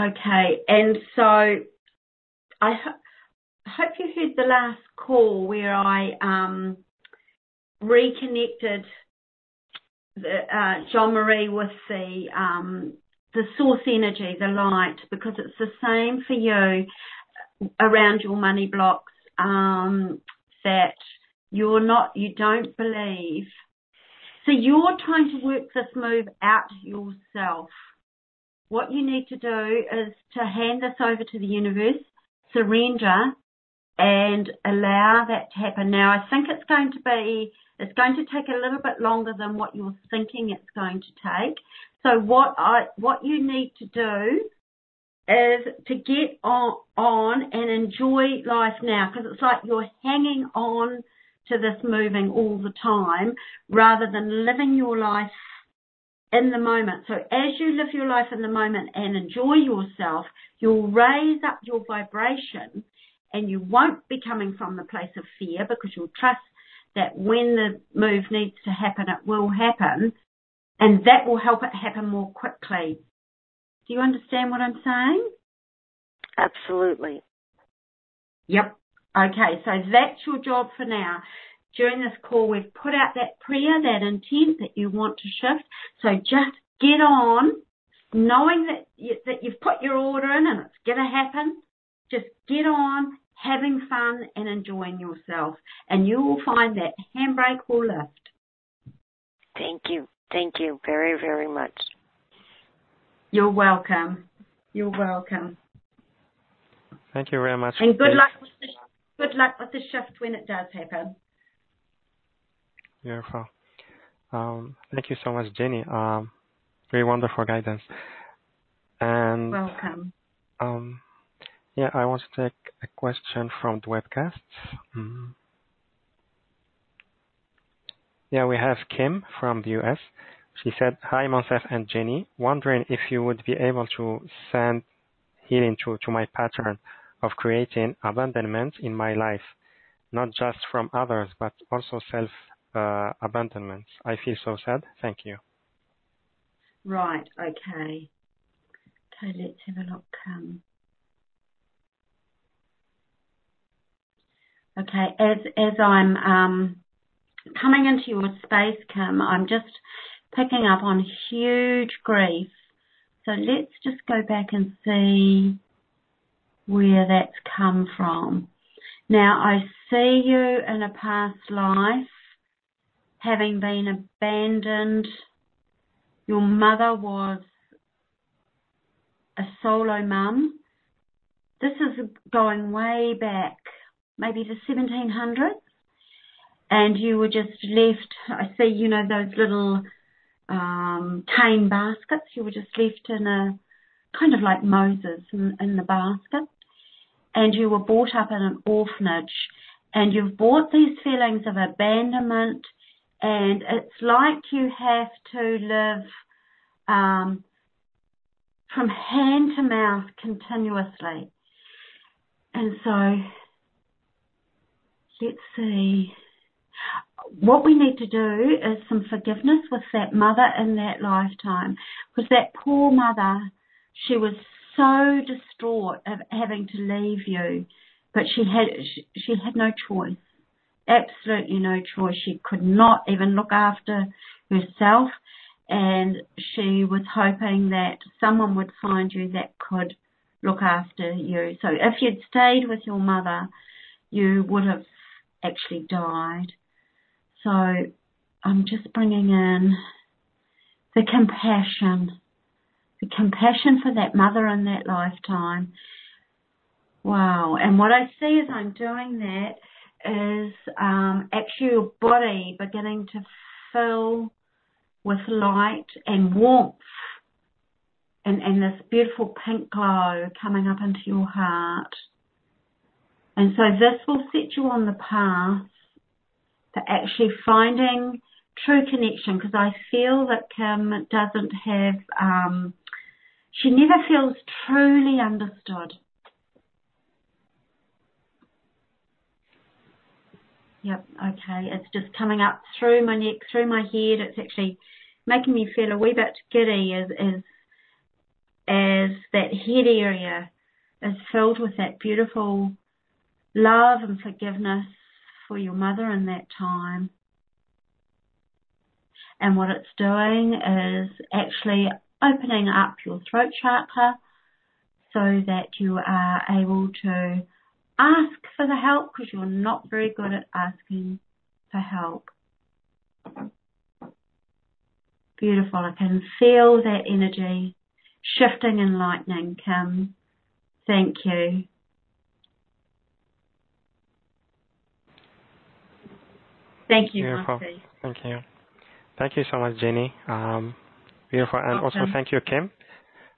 Okay, and so I hope you heard the last call where I um, reconnected uh, Jean Marie with the um, the source energy, the light, because it's the same for you around your money blocks um, that you're not, you don't believe. So you're trying to work this move out yourself. What you need to do is to hand this over to the universe, surrender, and allow that to happen. Now, I think it's going to be, it's going to take a little bit longer than what you're thinking it's going to take. So what I, what you need to do is to get on, on and enjoy life now because it's like you're hanging on to this moving all the time rather than living your life in the moment. So as you live your life in the moment and enjoy yourself, you'll raise up your vibration and you won't be coming from the place of fear because you'll trust that when the move needs to happen, it will happen and that will help it happen more quickly. Do you understand what I'm saying?
Absolutely.
Yep. Okay, so that's your job for now. During this call, we've put out that prayer, that intent that you want to shift. So just get on, knowing that you, that you've put your order in and it's going to happen. Just get on, having fun and enjoying yourself, and you will find that handbrake will lift.
Thank you. Thank you very, very much.
You're welcome. You're welcome.
Thank you very much.
And good Kate. luck with the good luck with the shift when it does happen.
Beautiful. Um, thank you so much, Jenny. Um, very wonderful guidance. And
welcome.
Um, yeah, I want to take a question from the webcast. Mm-hmm. Yeah, we have Kim from the US. She said, Hi, Monsef and Jenny. Wondering if you would be able to send healing to, to my pattern of creating abandonment in my life, not just from others, but also self uh, abandonment. I feel so sad. Thank you.
Right. Okay. Okay. Let's have a look. Okay. As as I'm um, coming into your space, Kim, I'm just picking up on huge grief. So let's just go back and see where that's come from. Now I see you in a past life having been abandoned. Your mother was a solo mum. This is going way back, maybe the 1700s. And you were just left, I see, you know, those little um, cane baskets. You were just left in a kind of like Moses in, in the basket. And you were brought up in an orphanage. And you've brought these feelings of abandonment and it's like you have to live um, from hand to mouth continuously. And so, let's see. What we need to do is some forgiveness with that mother in that lifetime. Because that poor mother, she was so distraught of having to leave you, but she had, she, she had no choice. Absolutely no choice. She could not even look after herself and she was hoping that someone would find you that could look after you. So if you'd stayed with your mother, you would have actually died. So I'm just bringing in the compassion, the compassion for that mother in that lifetime. Wow. And what I see as I'm doing that is um, actually your body beginning to fill with light and warmth and, and this beautiful pink glow coming up into your heart. And so this will set you on the path to actually finding true connection because I feel that Kim doesn't have, um, she never feels truly understood. Yep, okay. It's just coming up through my neck, through my head. It's actually making me feel a wee bit giddy as as as that head area is filled with that beautiful love and forgiveness for your mother in that time. And what it's doing is actually opening up your throat chakra so that you are able to ask for the help because you're not very good at asking for help. Beautiful. I can feel that energy shifting and lightening, Kim. Thank you. Thank you,
Beautiful. Thank you. Thank you so much, Jenny. Um, beautiful. And also thank you, Kim,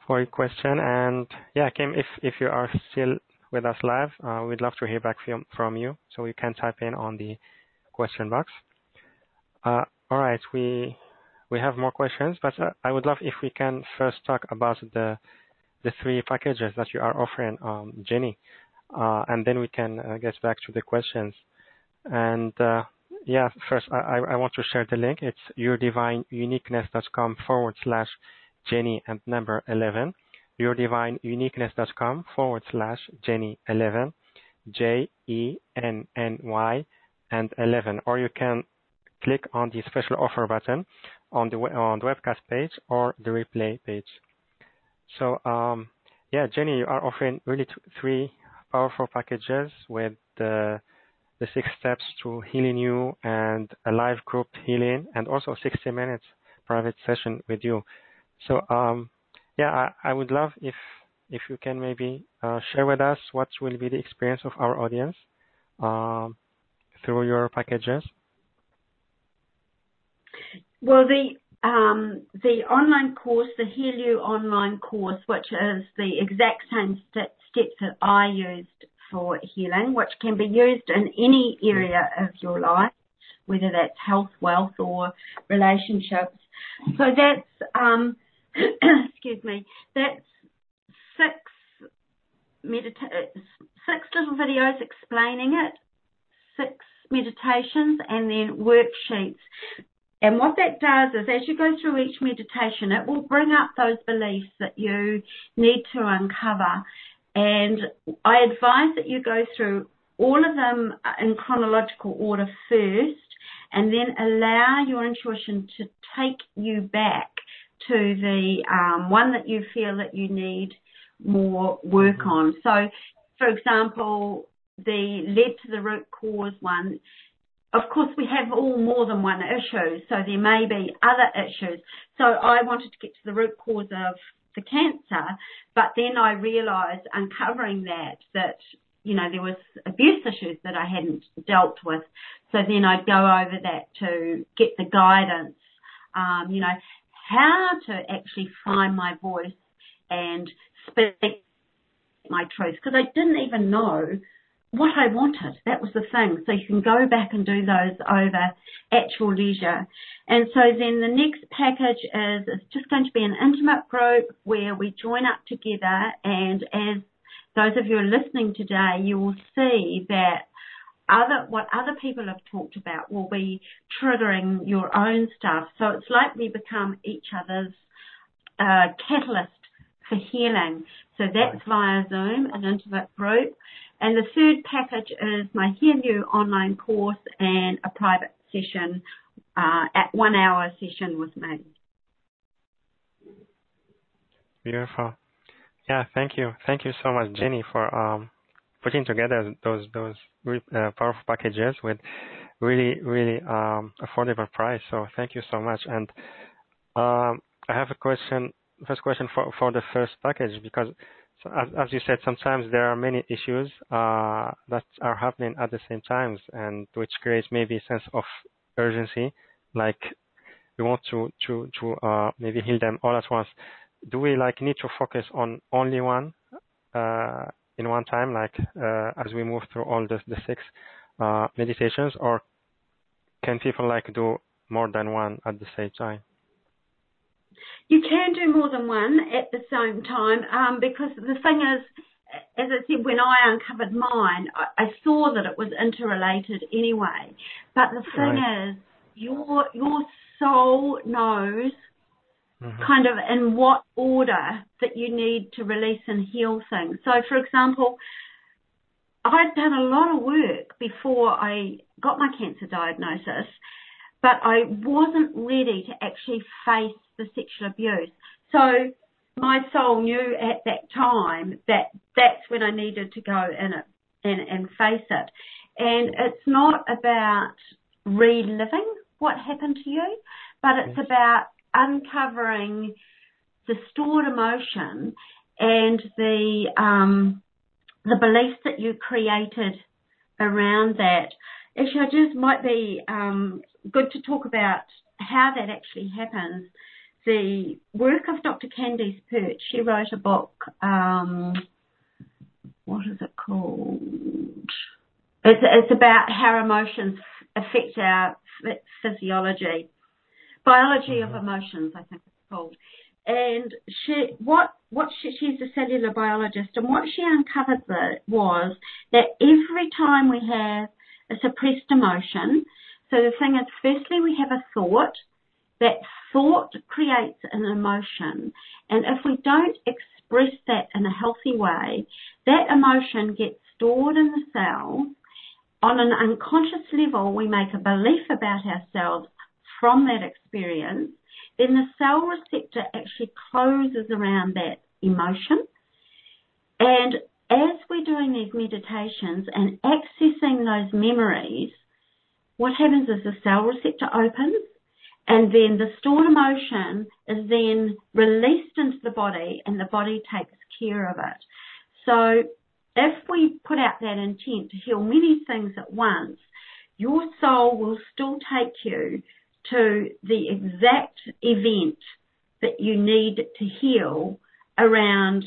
for your question. And yeah, Kim, if, if you are still with us live, uh, we'd love to hear back from, from you. So you can type in on the question box. Uh, all right, we we have more questions, but uh, I would love if we can first talk about the the three packages that you are offering, um, Jenny, uh, and then we can uh, get back to the questions. And uh, yeah, first I, I want to share the link. It's yourdivineuniqueness.com forward slash Jenny and number 11. Yourdivineuniqueness.com forward slash Jenny 11. J E N N Y and 11. Or you can click on the special offer button on the on the webcast page or the replay page. So um, yeah, Jenny, you are offering really three powerful packages with the the six steps to healing you and a live group healing and also 60 minutes private session with you. So um, yeah, I, I would love if if you can maybe uh, share with us what will be the experience of our audience um, through your packages.
Well, the um, the online course, the HEAL-U online course, which is the exact same st- steps that I used for healing, which can be used in any area of your life, whether that's health, wealth, or relationships. So that's um, excuse me, that's six medita- six little videos explaining it, six meditations, and then worksheets. And what that does is as you go through each meditation, it will bring up those beliefs that you need to uncover. And I advise that you go through all of them in chronological order first and then allow your intuition to take you back to the um, one that you feel that you need more work mm-hmm. on. So, for example, the lead to the root cause one, of course, we have all more than one issue, so there may be other issues. So I wanted to get to the root cause of the cancer, but then I realised uncovering that that you know there was abuse issues that I hadn't dealt with. So then I'd go over that to get the guidance, um, you know, how to actually find my voice and speak my truth because I didn't even know what I wanted. That was the thing. So you can go back and do those over at your leisure. And so then the next package is it's just going to be an intimate group where we join up together and as those of you are listening today, you will see that other what other people have talked about will be triggering your own stuff. So it's like we become each other's uh, catalyst for healing. So that's via Zoom, an intimate group. And the third package is my HEAL-U online course and a private session, uh, at one hour session with me.
Beautiful. Yeah, thank you. Thank you so much, Jenny, for um, putting together those those uh, powerful packages with really really um, affordable price. So thank you so much. And um, I have a question. First question for for the first package because as, as you said, sometimes there are many issues uh, that are happening at the same times, and which creates maybe a sense of urgency, like we want to to to uh, maybe heal them all at once. Do we like need to focus on only one uh, in one time, like uh, as we move through all the the six uh, meditations, or can people like do more than one at the same time?
You can do more than one at the same time um, because the thing is, as I said, when I uncovered mine, I, I saw that it was interrelated anyway. But the thing right. is, your your soul knows mm-hmm. kind of in what order that you need to release and heal things. So, for example, I'd done a lot of work before I got my cancer diagnosis, but I wasn't ready to actually face the sexual abuse. So my soul knew at that time that that's when I needed to go in it and, and face it. And it's not about reliving what happened to you, but it's yes. about uncovering the stored emotion and the um, the beliefs that you created around that. Actually, I just might be um, good to talk about how that actually happens the work of Dr. Candace Pert. She wrote a book. Um, what is it called? It's, it's about how emotions affect our physiology, biology of mm-hmm. emotions. I think it's called. And she, what, what she, she's a cellular biologist, and what she uncovered was that every time we have a suppressed emotion, so the thing is, firstly, we have a thought, that thought creates an emotion, and if we don't express that in a healthy way, that emotion gets stored in the cell. On an unconscious level, we make a belief about ourselves from that experience. Then the cell receptor actually closes around that emotion. And as we're doing these meditations and accessing those memories, what happens is the cell receptor opens and then the stored emotion is then released into the body and the body takes care of it. So if we put out that intent to heal many things at once, your soul will still take you to the exact event that you need to heal around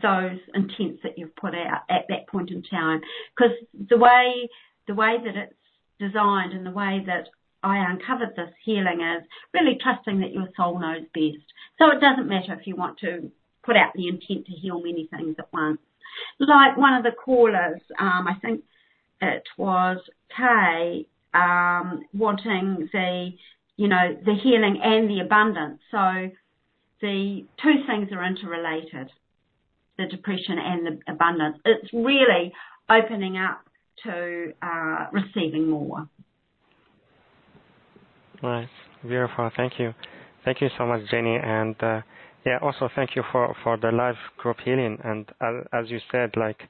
those intents that you've put out at that point in time. Because the way the way that it's designed and the way that I uncovered this healing is really trusting that your soul knows best. So it doesn't matter if you want to put out the intent to heal many things at once. Like one of the callers, um, I think it was Kay, um, wanting the, you know, the healing and the abundance. So the two things are interrelated, the depression and the abundance. It's really opening up to uh, receiving more.
Nice. Beautiful. Thank you. Thank you so much, Jenny. And uh, yeah, also thank you for, for the live group healing. And as, as you said, like,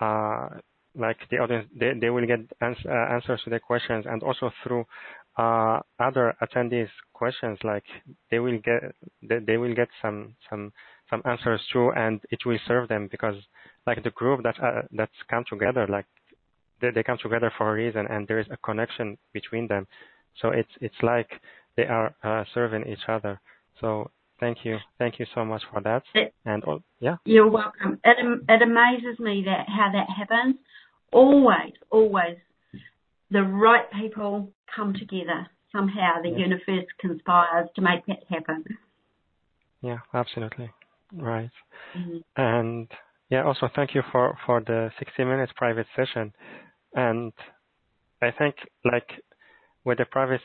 uh, like the audience, they, they will get ans- uh, answers to their questions and also through uh, other attendees' questions, like they will get, they, they will get some, some, some answers too, and it will serve them because like the group that, uh, that's come together, like they, they come together for a reason and there is a connection between them. So it's it's like they are uh, serving each other. So thank you, thank you so much for that. It, and oh, yeah,
you're welcome. It it amazes me that how that happens. always, always the right people come together. Somehow the universe conspires to make that happen.
Yeah, absolutely. Right.
Mm-hmm.
And yeah, also thank you for, for the 60 minutes private session. And I think like with the private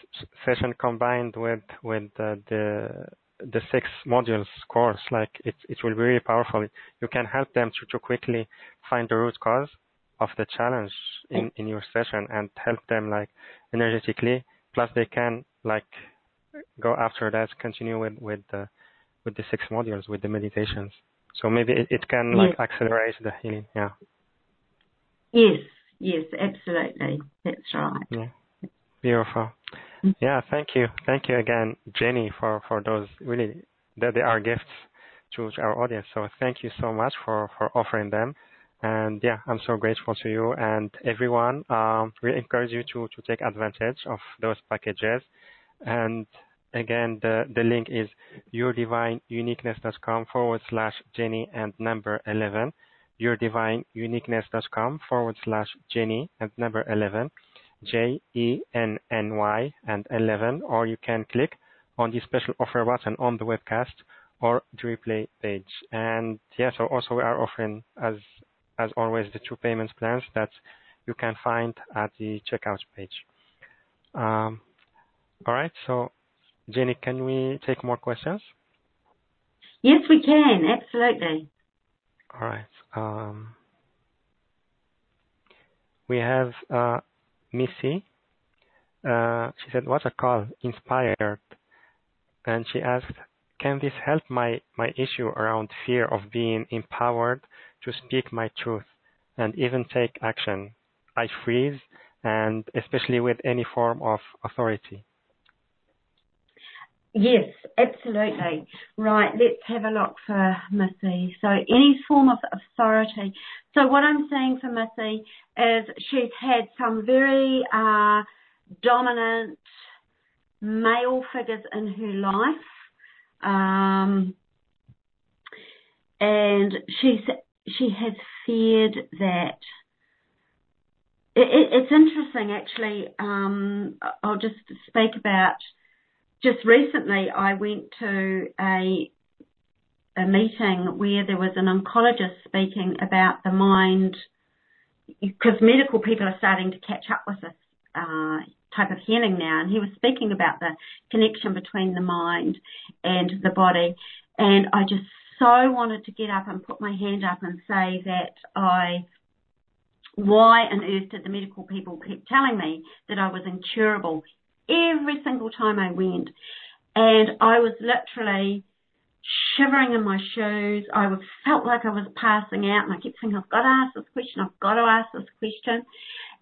session combined with, with the, the, the six modules course, like it, it will be really powerful. You can help them to, to quickly find the root cause of the challenge in, in your session and help them like energetically. Plus they can like go after that, continue with, with the, with the six modules, with the meditations. So maybe it, it can like
yes.
accelerate the healing. Yeah.
Yes, yes, absolutely. That's right.
Yeah. Beautiful.
Mm-hmm.
Yeah, thank you. Thank you again, Jenny, for, for those really, that they are gifts to, our audience. So thank you so much for, for offering them. And yeah, I'm so grateful to you and everyone. Um, we encourage you to, to take advantage of those packages. And again, the, the link is yourdivineuniqueness.com forward slash Jenny and number 11. Yourdivineuniqueness.com forward slash Jenny and number 11. J E N N Y and 11, or you can click on the special offer button on the webcast or the replay page. And yeah, so also we are offering as as always the two payments plans that you can find at the checkout page. Um, all right, so Jenny, can we take more questions?
Yes, we can, absolutely.
All right. Um, we have uh, Missy. Uh, she said, "What a call! Inspired." And she asked, "Can this help my my issue around fear of being empowered to speak my truth and even take action? I freeze, and especially with any form of authority."
Yes, absolutely. Right, let's have a look for Missy. So any form of authority. So what I'm saying for Missy is she's had some very uh, dominant male figures in her life. Um, and she's she has feared that it, it, it's interesting actually um, I'll just speak about just recently I went to a a meeting where there was an oncologist speaking about the mind because medical people are starting to catch up with this uh, type of healing now and he was speaking about the connection between the mind and the body. And I just so wanted to get up and put my hand up and say that I why on earth did the medical people keep telling me that I was incurable every single time I went. And I was literally shivering in my shoes. I was felt like I was passing out and I kept thinking, I've got to ask this question, I've got to ask this question.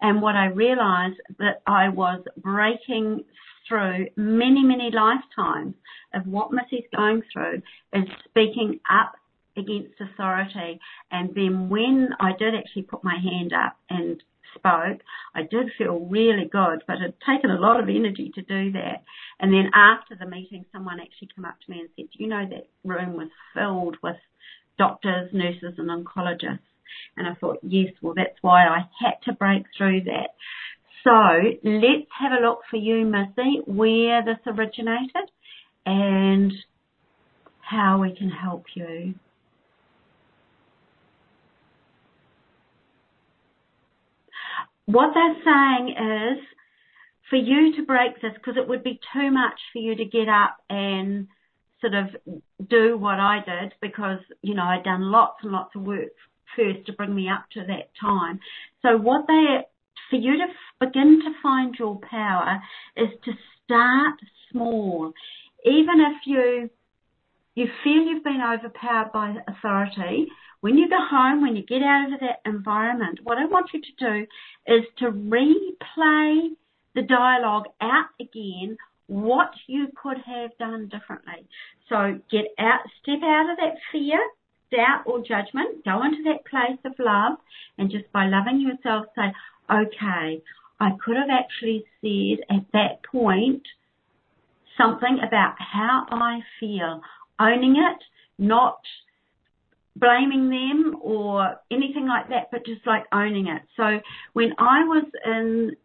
And what I realized that I was breaking through many, many lifetimes of what Missy's going through is speaking up against authority. And then when I did actually put my hand up and spoke, I did feel really good, but it had taken a lot of energy to do that. And then after the meeting, someone actually came up to me and said, you know, that room was filled with doctors, nurses and oncologists. And I thought, yes, well, that's why I had to break through that. So let's have a look for you, Missy, where this originated and how we can help you. What they're saying is for you to break this, because it would be too much for you to get up and sort of do what I did because, you know, I'd done lots and lots of work first to bring me up to that time. So what they, for you to begin to find your power is to start small. Even if you, you feel you've been overpowered by authority, when you go home, when you get out of that environment, what I want you to do is to replay the dialogue out again, what you could have done differently. So get out, step out of that fear, doubt or judgment, go into that place of love and just by loving yourself say, okay, I could have actually said at that point something about how I feel, owning it, not blaming them or anything like that, but just like owning it. So when I was in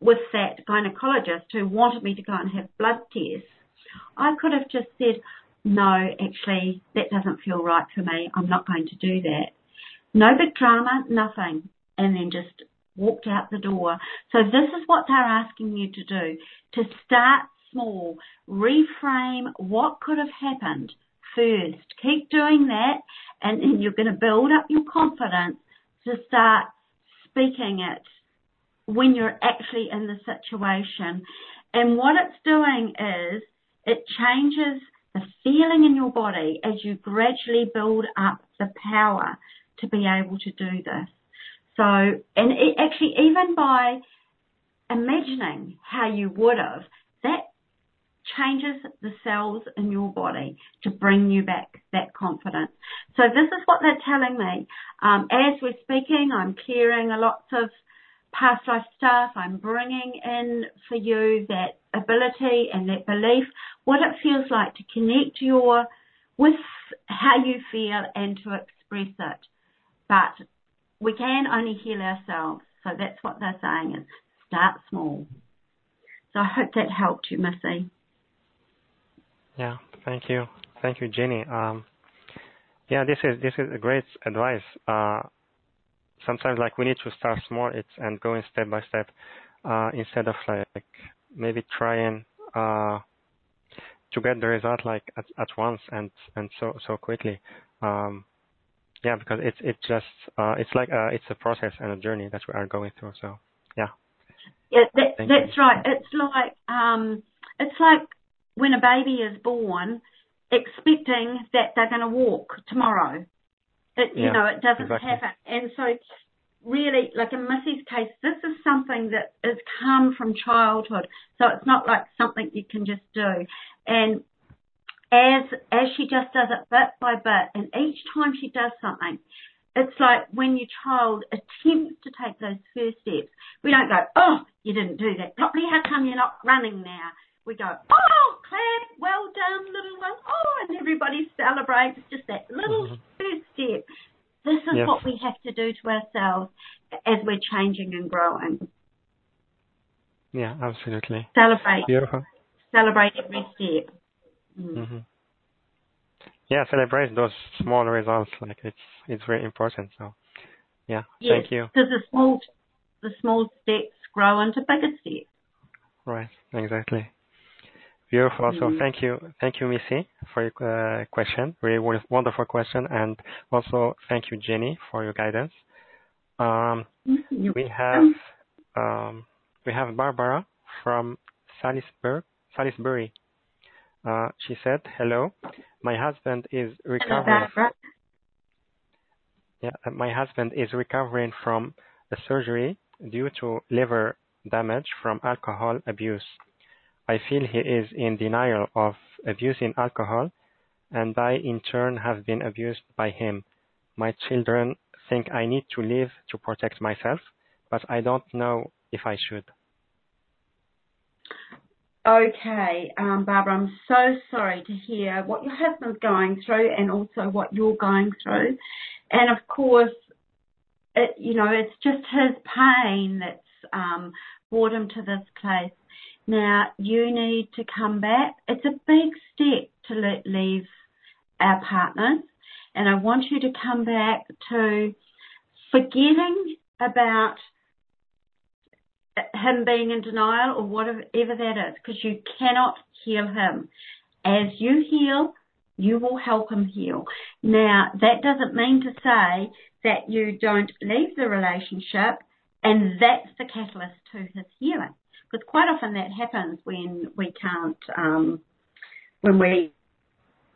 with that gynecologist who wanted me to go and have blood tests, I could have just said, no, actually, that doesn't feel right for me. I'm not going to do that. No big drama, nothing. And then just walked out the door. So this is what they're asking you to do, to start small, reframe what could have happened first. Keep doing that and then you're going to build up your confidence to start speaking it when you're actually in the situation. And what it's doing is it changes the feeling in your body as you gradually build up the power to be able to do this. So, and it actually even by imagining how you would have, that changes the cells in your body to bring you back that confidence. So this is what they're telling me. Um, as we're speaking, I'm clearing a lots of past life stuff. I'm bringing in for you that ability and that belief, what it feels like to connect your with how you feel and to express it. But we can only heal ourselves. So that's what they're saying is start small. So I hope that helped you, Missy.
Yeah, thank you, thank you, Jenny. Um, yeah, this is this is a great advice. Uh, sometimes like we need to start small, it's and going step by step uh, instead of like maybe trying uh, to get the result like at, at once and and so so quickly. Um, yeah, because it's it's just uh, it's like a, it's a process and a journey that we are going through. So yeah.
Yeah, that, that's you. right. It's like um, it's like when a baby is born, expecting that they're going to walk tomorrow. It, yeah, you know, it doesn't exactly. happen. And so, really, like in Missy's case, this is something that has come from childhood. So it's not like something you can just do. And as as she just does it bit by bit, and each time she does something, it's like when your child attempts to take those first steps, we don't go, oh, you didn't do that properly. How come you're not running now? We go, oh, clap, well done, little one. Oh, and everybody celebrates just that little mm-hmm. first step. This is what we have to do to ourselves as we're changing and growing.
Yeah, absolutely.
Celebrate.
Beautiful.
Celebrate every step.
Mm. Mm-hmm. Yeah, celebrate those small results. Like it's it's very important. So, yeah,
yes,
thank you.
Because the small the small steps grow into bigger steps.
Right. Exactly. Beautiful. So mm-hmm. thank you, thank you, Missy, for your uh, question. Really wonderful question, and also thank you, Jenny, for your guidance. Um, mm-hmm. we have um, we have Barbara from Salisbury. Salisbury. Uh, she said, "Hello, my husband is recovering."
Hello,
yeah, uh, my husband is recovering from a surgery due to liver damage from alcohol abuse. I feel he is in denial of abusing alcohol, and I in turn have been abused by him. My children think I need to leave to protect myself, but I don't know if I should.
Okay, um, Barbara, I'm so sorry to hear what your husband's going through and also what you're going through. And of course, it, you know, it's just his pain that's um, brought him to this place. Now, you need to come back. It's a big step to let leave our partners, and I want you to come back to forgetting about him being in denial or whatever that is, because you cannot heal him. As you heal, you will help him heal. Now, that doesn't mean to say that you don't leave the relationship and that's the catalyst to his healing because quite often that happens when we can't, um, when we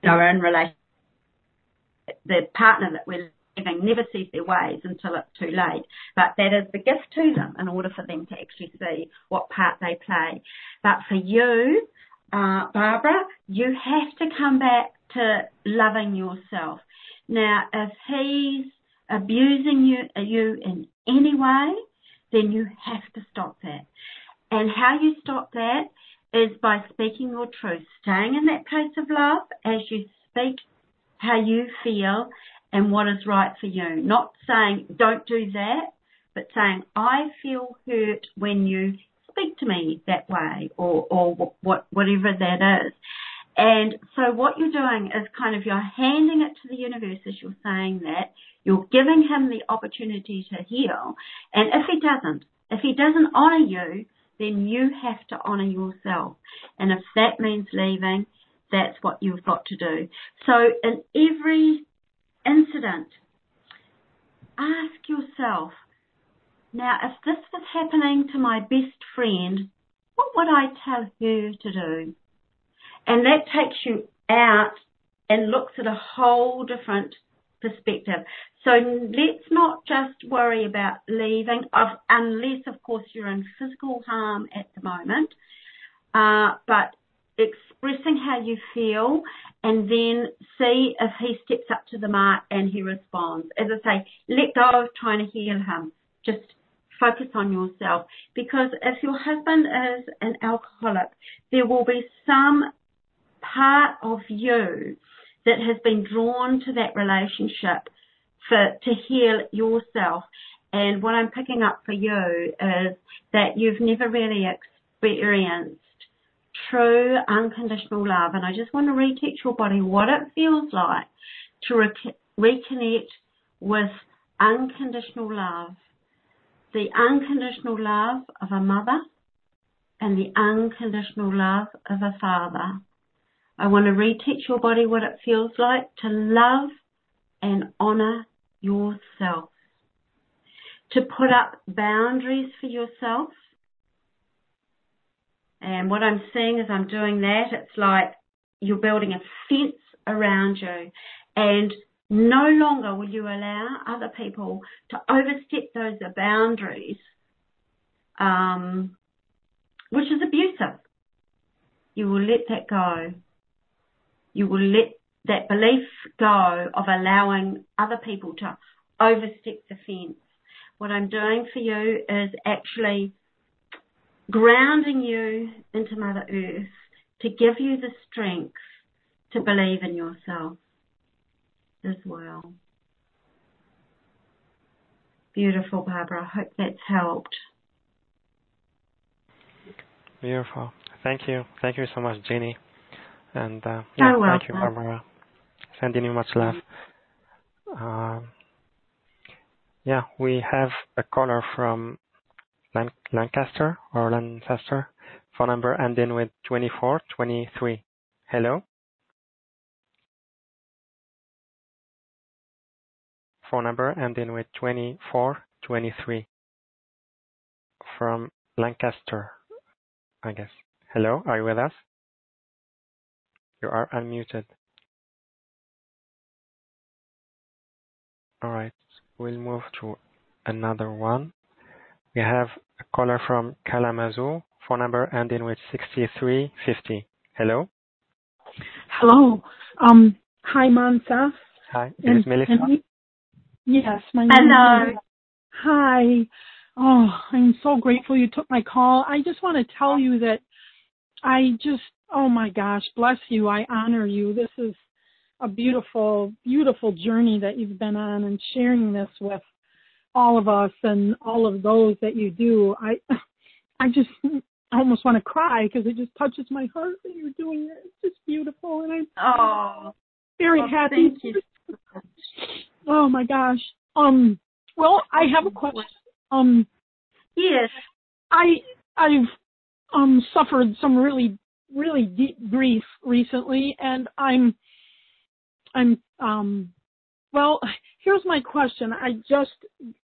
our own relation, the partner that we're leaving never sees their ways until it's too late. But that is the gift to them in order for them to actually see what part they play. But for you, uh, Barbara, you have to come back to loving yourself. Now, if he's abusing you, you in any way, then you have to stop that. And how you stop that is by speaking your truth, staying in that place of love as you speak how you feel and what is right for you. Not saying don't do that, but saying I feel hurt when you speak to me that way or, or what, whatever that is. And so what you're doing is kind of you're handing it to the universe as you're saying that. You're giving him the opportunity to heal. And if he doesn't, if he doesn't honour you, then you have to honour yourself. And if that means leaving, that's what you've got to do. So in every incident, ask yourself, now if this was happening to my best friend, what would I tell her to do? And that takes you out and looks at a whole different perspective. So let's not just worry about leaving, unless of course you're in physical harm at the moment, uh, but expressing how you feel and then see if he steps up to the mark and he responds. As I say, let go of trying to heal him. Just focus on yourself because if your husband is an alcoholic, there will be some part of you that has been drawn to that relationship for to heal yourself. And what I'm picking up for you is that you've never really experienced true unconditional love. And I just want to reteach your body what it feels like to re- reconnect with unconditional love. The unconditional love of a mother and the unconditional love of a father. I want to reteach your body what it feels like to love and honor yourself. To put up boundaries for yourself. And what I'm seeing as I'm doing that, it's like you're building a fence around you. And no longer will you allow other people to overstep those boundaries, um, which is abusive. You will let that go you will let that belief go of allowing other people to overstep the fence. What I'm doing for you is actually grounding you into Mother Earth to give you the strength to believe in yourself as well. Beautiful, Barbara. I hope that's helped.
Beautiful. Thank you. Thank you so much, Jenny. And uh, yeah, thank you, Barbara. Sending you much love. Um, yeah, we have a caller from Lan- Lancaster or Lancaster. Phone number ending with 2423. Hello? Phone number ending with 2423. From Lancaster, I guess. Hello, are you with us? You are unmuted. Alright, we'll move to another one. We have a caller from Kalamazoo, phone number ending with 6350. Hello?
Hello. Um, hi, Montse.
Hi, this and, is Melissa.
yes, my name
Hello.
Is, hi. Oh, I'm so grateful you took my call. I just want to tell you that I just Oh my gosh, bless you. I honor you. This is a beautiful, beautiful journey that you've been on and sharing this with all of us and all of those that you do. I I just I almost want to cry because it just touches my heart that you're doing it. It's just beautiful and I'm
oh,
very
oh,
happy. oh my gosh. Um well, I have a question. Um
Yes.
I I've um suffered some really really deep grief recently and I'm I'm um well here's my question. I just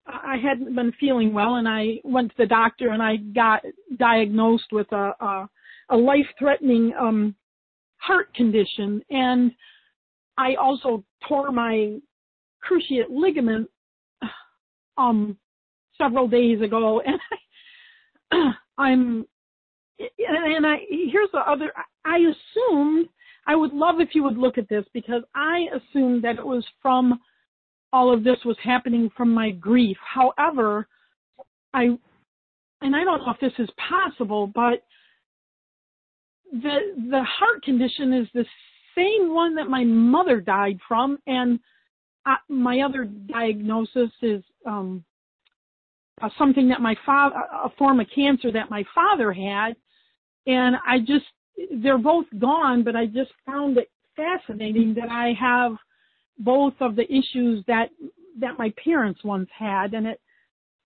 I hadn't been feeling well and I went to the doctor and I got diagnosed with a a, a life threatening um heart condition and I also tore my cruciate ligament um several days ago and I, I'm and I here's the other. I assumed I would love if you would look at this because I assumed that it was from all of this was happening from my grief. However, I and I don't know if this is possible, but the the heart condition is the same one that my mother died from, and I, my other diagnosis is um, uh, something that my father, a form of cancer that my father had, and I just they're both gone, but I just found it fascinating that I have both of the issues that that my parents once had, and it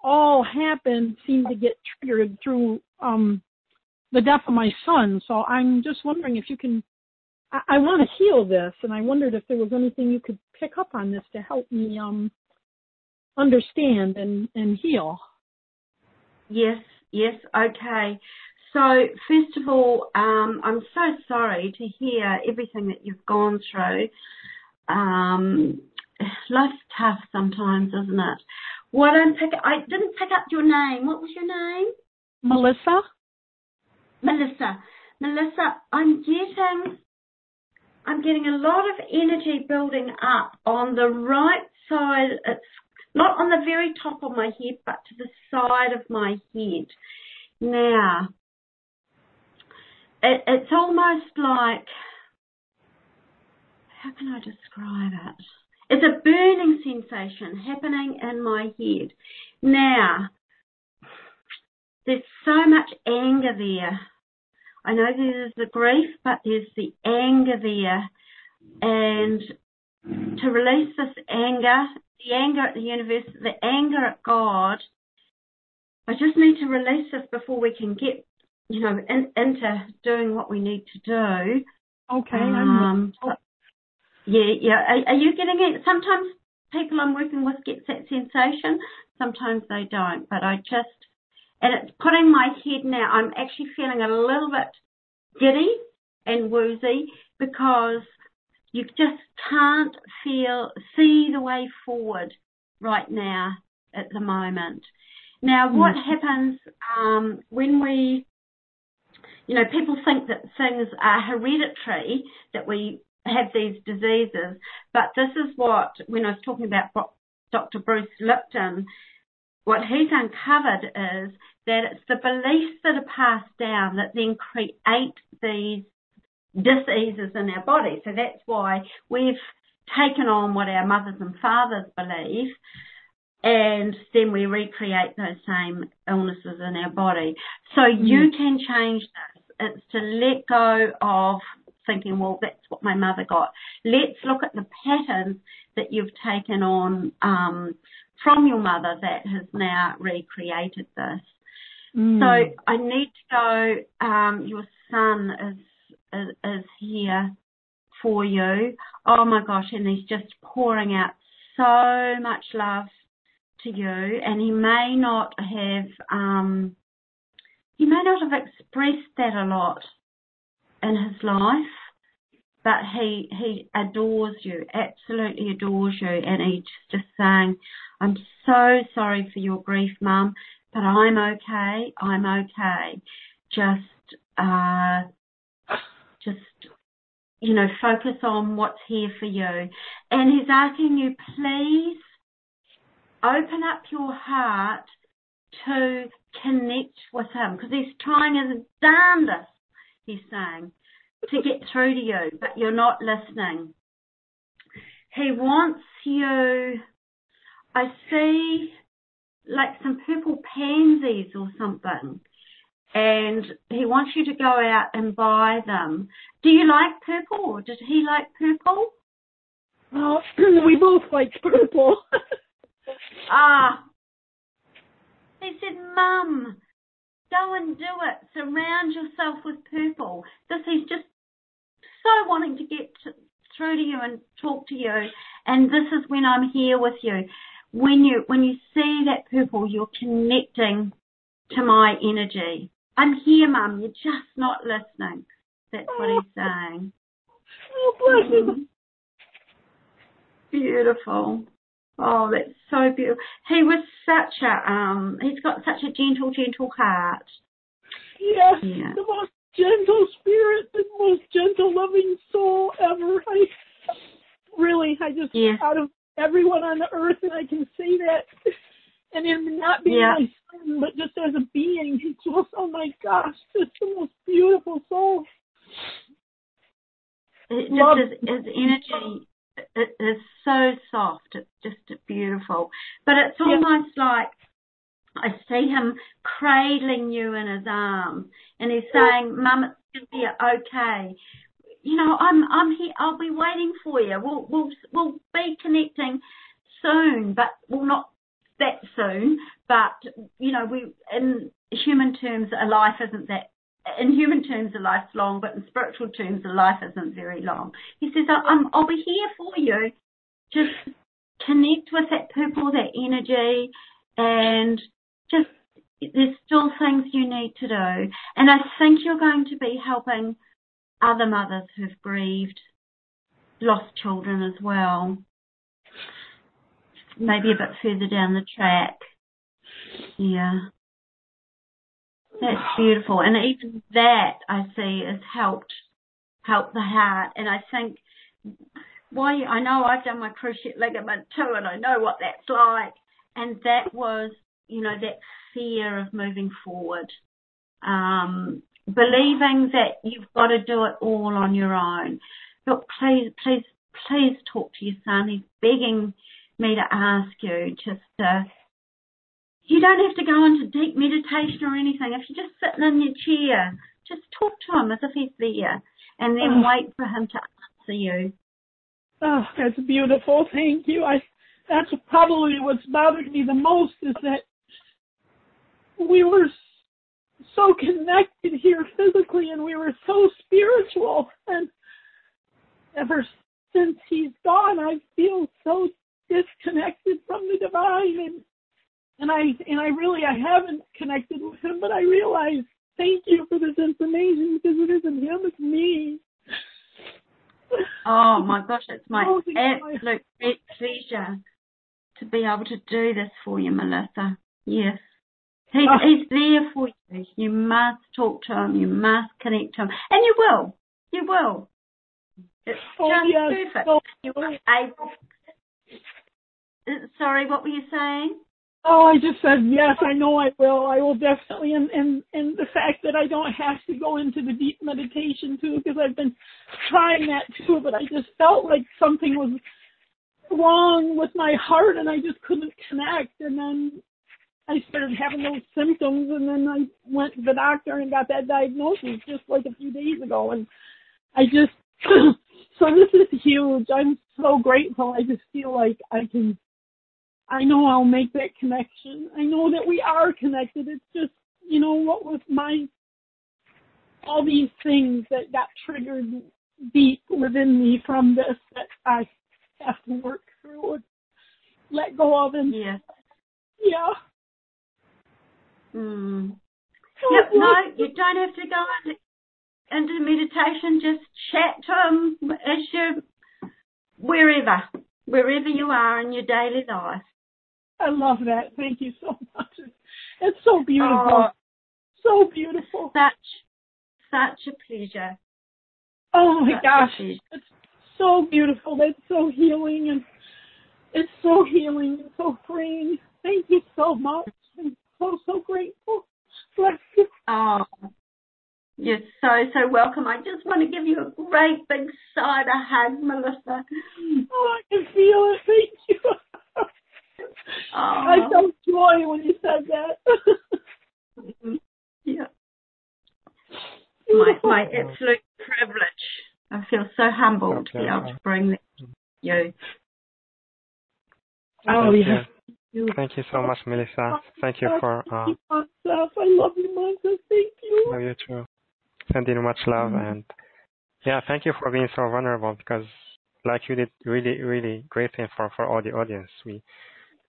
all happened seemed to get triggered through um, the death of my son. So I'm just wondering if you can. I, I want to heal this, and I wondered if there was anything you could pick up on this to help me um, understand and and heal.
Yes, yes, okay. So first of all, um, I'm so sorry to hear everything that you've gone through. Um, life's tough sometimes, isn't it? What I'm pick, I didn't pick up your name. What was your name?
Melissa.
Melissa. Melissa, I'm getting, I'm getting a lot of energy building up on the right side. It's not on the very top of my head, but to the side of my head. Now, it, it's almost like, how can I describe it? It's a burning sensation happening in my head. Now, there's so much anger there. I know there's the grief, but there's the anger there. And to release this anger, the anger at the universe, the anger at God, I just need to release this before we can get you know, in, into doing what we need to do.
Okay. Um,
yeah, yeah. Are, are, you getting it? Sometimes people I'm working with get that sensation. Sometimes they don't. But I just, and it's putting my head now. I'm actually feeling a little bit giddy and woozy because you just can't feel, see the way forward right now at the moment. Now, what mm. happens um, when we you know, people think that things are hereditary, that we have these diseases, but this is what, when I was talking about Dr. Bruce Lipton, what he's uncovered is that it's the beliefs that are passed down that then create these diseases in our body. So that's why we've taken on what our mothers and fathers believe and then we recreate those same illnesses in our body. So mm. you can change this. It's to let go of thinking, well, that's what my mother got. Let's look at the patterns that you've taken on um, from your mother that has now recreated this. Mm. So I need to go. Um, your son is, is is here for you. Oh my gosh, and he's just pouring out so much love to you, and he may not have um, he may not have expressed that a lot in his life, but he he adores you, absolutely adores you, and he's just saying, "I'm so sorry for your grief, Mum, but I'm okay. I'm okay. Just uh, just." You know, focus on what's here for you. And he's asking you, please open up your heart to connect with him because he's trying his darndest, he's saying, to get through to you, but you're not listening. He wants you, I see like some purple pansies or something, and he wants you to go out and buy them. Do you like purple or did he like purple?
Well, we both like purple.
Ah. He said, Mum, go and do it. Surround yourself with purple. This is just so wanting to get to, through to you and talk to you. And this is when I'm here with you. When you when you see that purple, you're connecting to my energy. I'm here, Mum. You're just not listening. That's what he's saying.
Oh, bless him. Mm.
Beautiful. Oh, that's so beautiful. He was such a um. He's got such a gentle, gentle heart.
Yes, yeah. the most gentle spirit, the most gentle, loving soul ever. I really, I just yeah. out of everyone on the earth, and I can say that. And him not being yeah. my son, but just as a being, he's just oh my gosh, just the most beautiful soul.
It, just his, his energy it is so soft. It's just beautiful. But it's almost yeah. like I see him cradling you in his arms and he's saying, Mum, it's going to be okay. You know, I'm, I'm here. I'll be waiting for you. We'll, we'll, we'll be connecting soon, but well, not that soon, but you know, we, in human terms, a life isn't that in human terms, a life's long, but in spiritual terms, a life isn't very long. He says, I'm, I'll be here for you. Just connect with that purple, that energy, and just, there's still things you need to do. And I think you're going to be helping other mothers who've grieved, lost children as well. Maybe a bit further down the track. Yeah. That's beautiful. And even that I see has helped help the heart. And I think why I know I've done my cruciate ligament too and I know what that's like. And that was, you know, that fear of moving forward. Um, believing that you've got to do it all on your own. Look, please, please, please talk to your son. He's begging me to ask you just to you don't have to go into deep meditation or anything. If you're just sitting in your chair, just talk to him as if he's there and then oh. wait for him to answer you.
Oh, that's beautiful. Thank you. I that's probably what's bothered me the most is that we were so connected here physically and we were so spiritual and ever since he's gone I feel so disconnected from the divine and and I and I really I haven't connected with him, but I realize thank you for this information because it isn't him, it's me.
Oh my gosh, it's my oh, absolute my... pleasure to be able to do this for you, Melissa. Yes. He's, oh. Ah. he's there for you. You must talk to him. You must connect to him. And you will. You will. It's oh, just yes. perfect. Oh. Able. Sorry, what were you saying?
Oh, I just said yes. I know I will. I will definitely, and and and the fact that I don't have to go into the deep meditation too, because I've been trying that too, but I just felt like something was wrong with my heart, and I just couldn't connect. And then I started having those symptoms, and then I went to the doctor and got that diagnosis just like a few days ago, and I just so this is huge. I'm so grateful. I just feel like I can I know I'll make that connection. I know that we are connected. It's just, you know, what was my, all these things that got triggered deep within me from this that I have to work through and let go of and
yeah.
Yeah.
Mm. Yep, no, you don't have to go into, into meditation. Just chat to him as you, wherever, wherever you are in your daily life.
I love that. Thank you so much. It's so beautiful. Oh, so beautiful.
Such, such a pleasure.
Oh my such gosh. It's so beautiful. It's so healing and it's so healing and so freeing. Thank you so much. I'm so, so grateful. Bless you.
Oh, you're so, so welcome. I just want to give you a great big side of hug, Melissa.
Oh, I can feel it. Thank you. I felt joy when you said that.
yeah. My my absolute privilege. I feel so humbled okay. to be able to bring that to you.
Oh yeah.
Thank you so much, Melissa. Thank you for. Uh,
I love you, Martha. Thank you.
Love you too. Sending much love mm-hmm. and yeah, thank you for being so vulnerable because, like you did, really, really great thing for for all the audience. We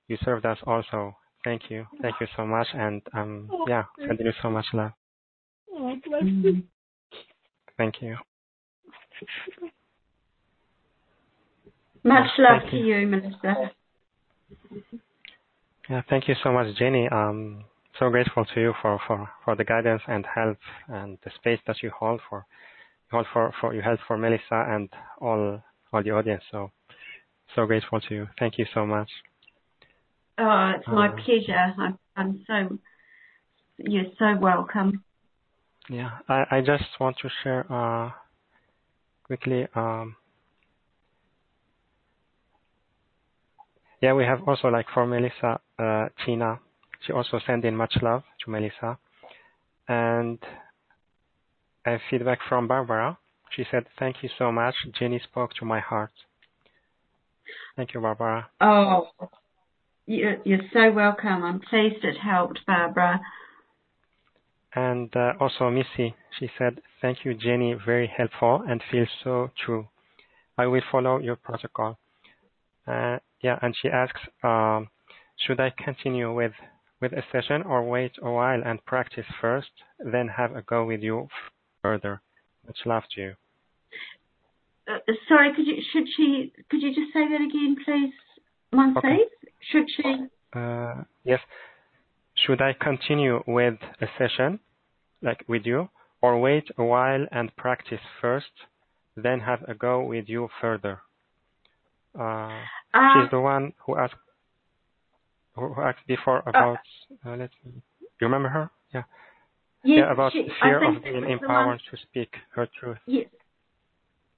you served us also. Thank you. Thank you so much. And um, yeah, sending you so much love.
Oh, bless you.
Thank you.
Much love thank to you. you, Melissa.
Yeah, thank you so much, Jenny. Um, so grateful to you for, for, for the guidance and help and the space that you hold for hold for, for you held for Melissa and all all the audience. So so grateful to you. Thank you so much.
Oh, it's my um, pleasure. I'm, I'm so, you're so welcome.
Yeah, I, I just want to share uh, quickly. Um, yeah, we have also like for Melissa, uh, Tina, she also sent in much love to Melissa. And a feedback from Barbara. She said, thank you so much. Jenny spoke to my heart. Thank you, Barbara.
Oh, you're, you're so welcome. I'm pleased it helped, Barbara.
And uh, also Missy, she said, thank you, Jenny, very helpful and feels so true. I will follow your protocol. Uh, yeah, and she asks, um, should I continue with with a session or wait a while and practice first, then have a go with you further? Much love to you.
Uh, sorry, could you should she could you just say that again, please, Monse? Okay. Should she?
Uh, yes. Should I continue with a session, like with you, or wait a while and practice first, then have a go with you further? Uh, uh, she's the one who asked who asked before uh, about. Uh, let's. See. You remember her? Yeah.
Yes,
yeah, about
she,
fear of being empowered to speak her truth.
Yes.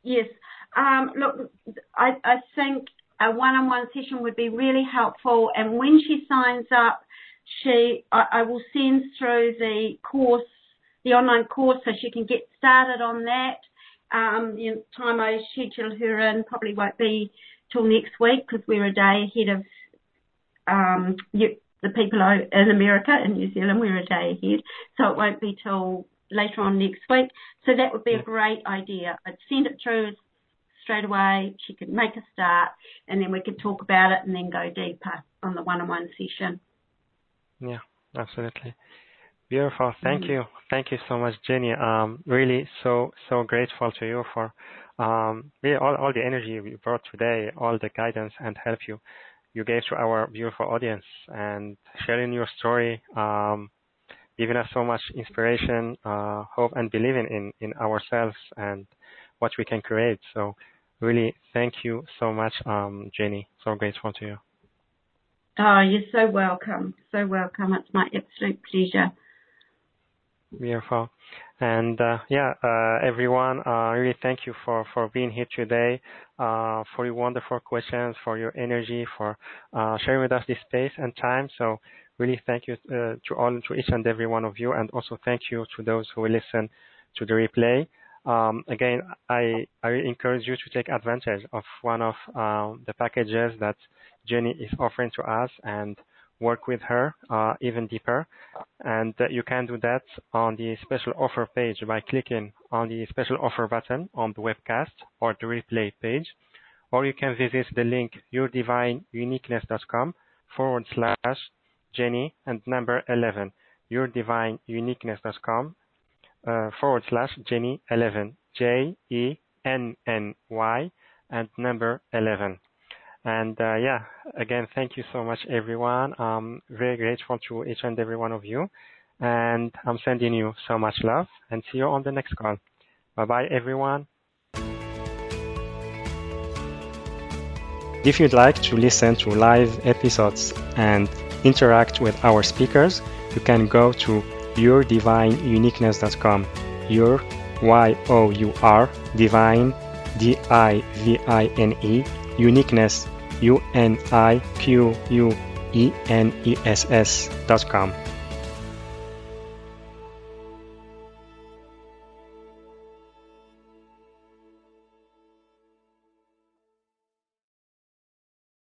Yes. Um, look, I, I think a one-on-one session would be really helpful. And when she signs up, she I, I will send through the course, the online course, so she can get started on that. Um, the time I schedule her in probably won't be till next week because we're a day ahead of um, you, the people in America and New Zealand. We're a day ahead, so it won't be till later on next week. So that would be a great idea. I'd send it through straight away. She could make a start, and then we could talk about it and then go deeper on the one-on-one session.
Yeah, absolutely. Beautiful. Thank mm. you. Thank you so much, Jenny. Um, really so, so grateful to you for, um, really all, all the energy you brought today, all the guidance and help you, you gave to our beautiful audience and sharing your story, um, giving us so much inspiration, uh, hope and believing in, in ourselves and what we can create. So really thank you so much, um, Jenny. So grateful to you.
Oh, you're so welcome. So welcome. It's my absolute pleasure.
Beautiful. And uh, yeah, uh, everyone, uh, really thank you for, for being here today, uh, for your wonderful questions, for your energy, for uh, sharing with us this space and time. So really thank you uh, to all, to each and every one of you, and also thank you to those who will listen to the replay. Um, again, I, I encourage you to take advantage of one of um, the packages that Jenny is offering to us and work with her uh, even deeper. And uh, you can do that on the special offer page by clicking on the special offer button on the webcast or the replay page. Or you can visit the link yourdivineuniqueness.com forward slash Jenny and number 11, yourdivineuniqueness.com uh, forward slash Jenny 11, J E N N Y and number 11. And uh, yeah, again, thank you so much, everyone. I'm very grateful to each and every one of you. And I'm sending you so much love and see you on the next call. Bye bye, everyone. If you'd like to listen to live episodes and interact with our speakers, you can go to yourdivineuniqueness.com. Your Y O U R divine D I V I N E uniqueness U N I Q U E N E S S dot com.